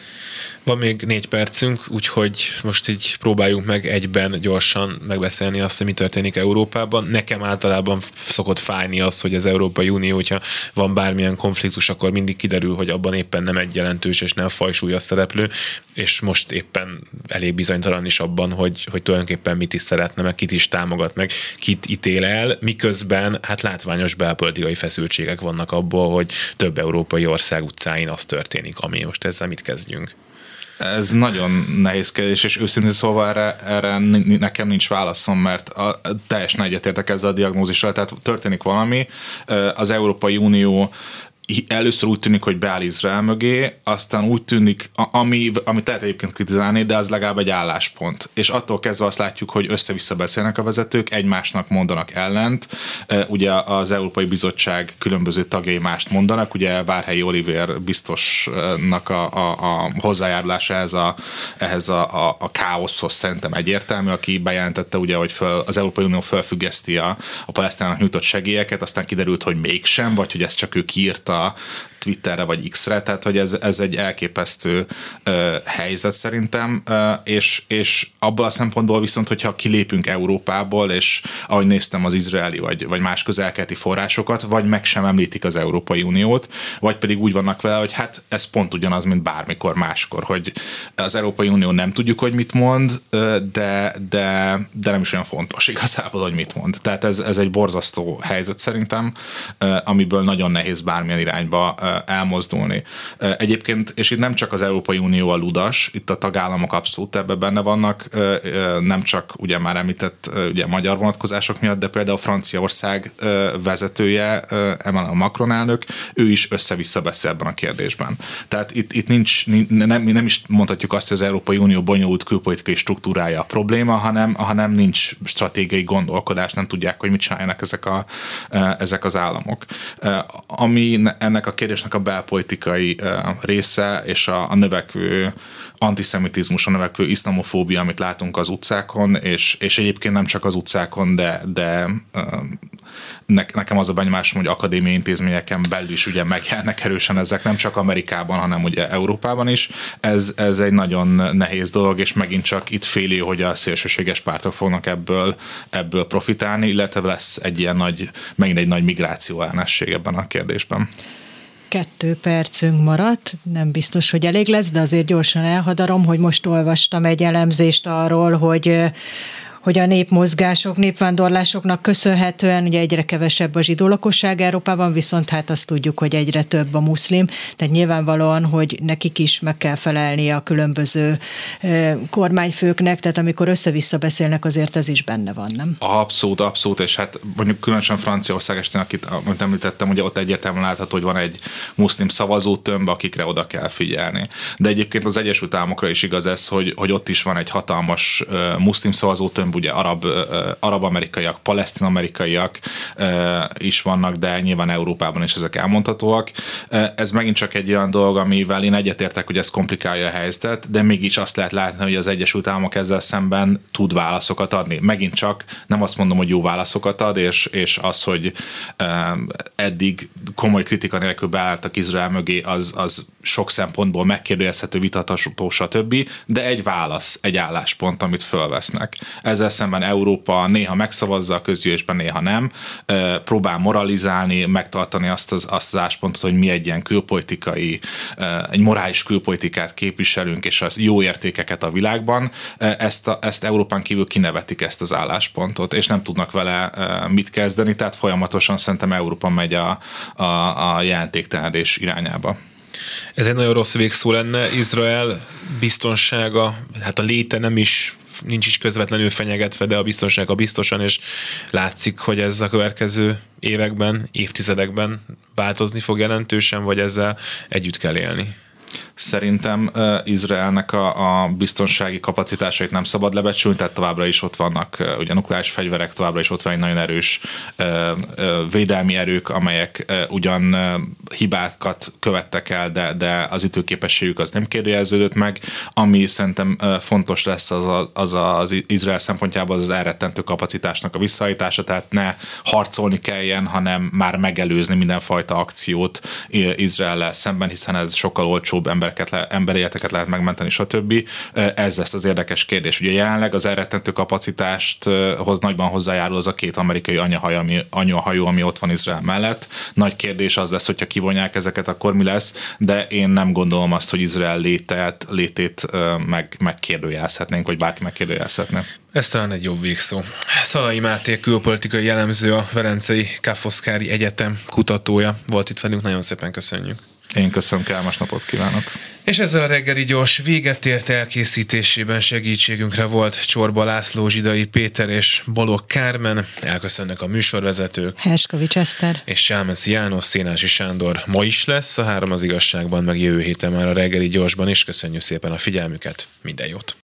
Van még négy percünk, úgyhogy most így próbáljunk meg egyben gyorsan megbeszélni azt, hogy mi történik Európában. Nekem általában szokott fájni az, hogy az Európai Unió, hogyha van bármilyen konfliktus, akkor mindig kiderül, hogy abban éppen nem egy jelentős és nem fajsúlyos szereplő, és most éppen elég bizonytalan is abban, hogy, hogy tulajdonképpen mit is szeretne, meg kit is támogat, meg kit ítél el, miközben hát látványos belpolitikai feszültségek vannak abból, hogy több európai ország utcáin az történik, ami most ezzel mit kezdjünk. Ez nagyon nehéz kérdés, és őszintén szóval erre, erre nekem nincs válaszom, mert a, teljesen egyetértek ezzel a diagnózissal, tehát történik valami, az Európai Unió először úgy tűnik, hogy beáll Izrael mögé, aztán úgy tűnik, ami, ami lehet egyébként kritizálni, de az legalább egy álláspont. És attól kezdve azt látjuk, hogy össze-vissza beszélnek a vezetők, egymásnak mondanak ellent. Ugye az Európai Bizottság különböző tagjai mást mondanak, ugye Várhelyi Oliver biztosnak a, a, a hozzájárulása ehhez a, ehhez a, a, a káoszhoz szerintem egyértelmű, aki bejelentette ugye, hogy föl, az Európai Unió felfüggeszti a, a palesztinának nyújtott segélyeket, aztán kiderült, hogy mégsem, vagy hogy ezt csak ő kiírta car Twitterre vagy X-re, tehát hogy ez, ez egy elképesztő ö, helyzet szerintem, ö, és, és abból a szempontból viszont, hogyha kilépünk Európából, és ahogy néztem az izraeli vagy, vagy más közelkeleti forrásokat, vagy meg sem említik az Európai Uniót, vagy pedig úgy vannak vele, hogy hát ez pont ugyanaz, mint bármikor máskor, hogy az Európai Unió nem tudjuk, hogy mit mond, de, de, de nem is olyan fontos igazából, hogy mit mond. Tehát ez, ez egy borzasztó helyzet szerintem, amiből nagyon nehéz bármilyen irányba elmozdulni. Egyébként, és itt nem csak az Európai Unió a ludas, itt a tagállamok abszolút ebben benne vannak, nem csak ugye már említett ugye magyar vonatkozások miatt, de például Franciaország vezetője, Emmanuel Macron elnök, ő is össze-vissza beszél ebben a kérdésben. Tehát itt, itt nincs, nem, nem is mondhatjuk azt, hogy az Európai Unió bonyolult külpolitikai struktúrája a probléma, hanem, hanem nincs stratégiai gondolkodás, nem tudják, hogy mit csináljanak ezek, a, ezek az államok. Ami ennek a kérdésnek a belpolitikai része és a, a növekvő antiszemitizmus, a növekvő iszlamofóbia, amit látunk az utcákon, és, és egyébként nem csak az utcákon, de, de ne, nekem az a benyomásom, hogy akadémiai intézményeken belül is ugye megjelennek erősen ezek, nem csak Amerikában, hanem ugye Európában is. Ez, ez egy nagyon nehéz dolog, és megint csak itt féli, hogy a szélsőséges pártok fognak ebből, ebből profitálni, illetve lesz egy ilyen nagy, megint egy nagy migráció ellenesség ebben a kérdésben kettő percünk maradt, nem biztos, hogy elég lesz, de azért gyorsan elhadarom, hogy most olvastam egy elemzést arról, hogy hogy a népmozgások, népvándorlásoknak köszönhetően ugye egyre kevesebb a zsidó lakosság Európában, viszont hát azt tudjuk, hogy egyre több a muszlim, tehát nyilvánvalóan, hogy nekik is meg kell felelni a különböző kormányfőknek, tehát amikor össze-vissza beszélnek, azért ez is benne van, nem? Abszolút, abszolút, és hát mondjuk különösen Franciaország estén, akit amit említettem, ugye ott egyértelműen látható, hogy van egy muszlim szavazótömb, akikre oda kell figyelni. De egyébként az Egyesült Államokra is igaz ez, hogy, hogy ott is van egy hatalmas muszlim szavazótömb, ugye arab, arab-amerikaiak, palesztin-amerikaiak is vannak, de nyilván Európában is ezek elmondhatóak. Ez megint csak egy olyan dolog, amivel én egyetértek, hogy ez komplikálja a helyzetet, de mégis azt lehet látni, hogy az Egyesült Államok ezzel szemben tud válaszokat adni. Megint csak nem azt mondom, hogy jó válaszokat ad, és, és az, hogy eddig komoly kritika nélkül beálltak Izrael mögé, az, az sok szempontból megkérdőjelezhető, vitatható, stb., de egy válasz, egy álláspont, amit fölvesznek. Ezzel szemben Európa néha megszavazza a közgyűlésben, néha nem, próbál moralizálni, megtartani azt az, azt az álláspontot, hogy mi egy ilyen külpolitikai, egy morális külpolitikát képviselünk, és az jó értékeket a világban. Ezt, a, ezt Európán kívül kinevetik ezt az álláspontot, és nem tudnak vele mit kezdeni, tehát folyamatosan szerintem Európa megy a, a, a jelentéktelenedés irányába. Ez egy nagyon rossz végszó lenne. Izrael biztonsága, hát a léte nem is nincs is közvetlenül fenyegetve, de a biztonsága biztosan, és látszik, hogy ez a következő években, évtizedekben változni fog jelentősen, vagy ezzel együtt kell élni. Szerintem uh, Izraelnek a, a biztonsági kapacitásait nem szabad lebecsülni, tehát továbbra is ott vannak uh, ugye nukleáris fegyverek, továbbra is ott van egy nagyon erős uh, uh, védelmi erők, amelyek uh, ugyan uh, hibákat követtek el, de, de az ütőképességük az nem kérdőjelződött meg. Ami szerintem uh, fontos lesz az, a, az a, az Izrael szempontjából az, az elrettentő kapacitásnak a visszaállítása, tehát ne harcolni kelljen, hanem már megelőzni mindenfajta akciót Izrael szemben, hiszen ez sokkal olcsóbb ember embereket le, emberéleteket lehet megmenteni, stb. Ez lesz az érdekes kérdés. Ugye jelenleg az elrettentő kapacitást hoz nagyban hozzájárul az a két amerikai anyahaj, ami, anyahajó, ami ott van Izrael mellett. Nagy kérdés az lesz, hogyha kivonják ezeket, akkor mi lesz, de én nem gondolom azt, hogy Izrael létet, létét meg, megkérdőjelezhetnénk, vagy bárki megkérdőjelezhetne. Ez talán egy jobb végszó. Szalai Máté külpolitikai jellemző, a Velencei Káfoszkári Egyetem kutatója volt itt velünk, nagyon szépen köszönjük. Én köszönöm, kellemes napot kívánok. És ezzel a reggeli gyors véget ért elkészítésében segítségünkre volt Csorba László, Zsidai Péter és Balogh Kármen. Elköszönnek a műsorvezetők. Herskovics Eszter. És Sámec János, Szénási Sándor. Ma is lesz a három az igazságban, meg jövő héten már a reggeli gyorsban, és köszönjük szépen a figyelmüket. Minden jót!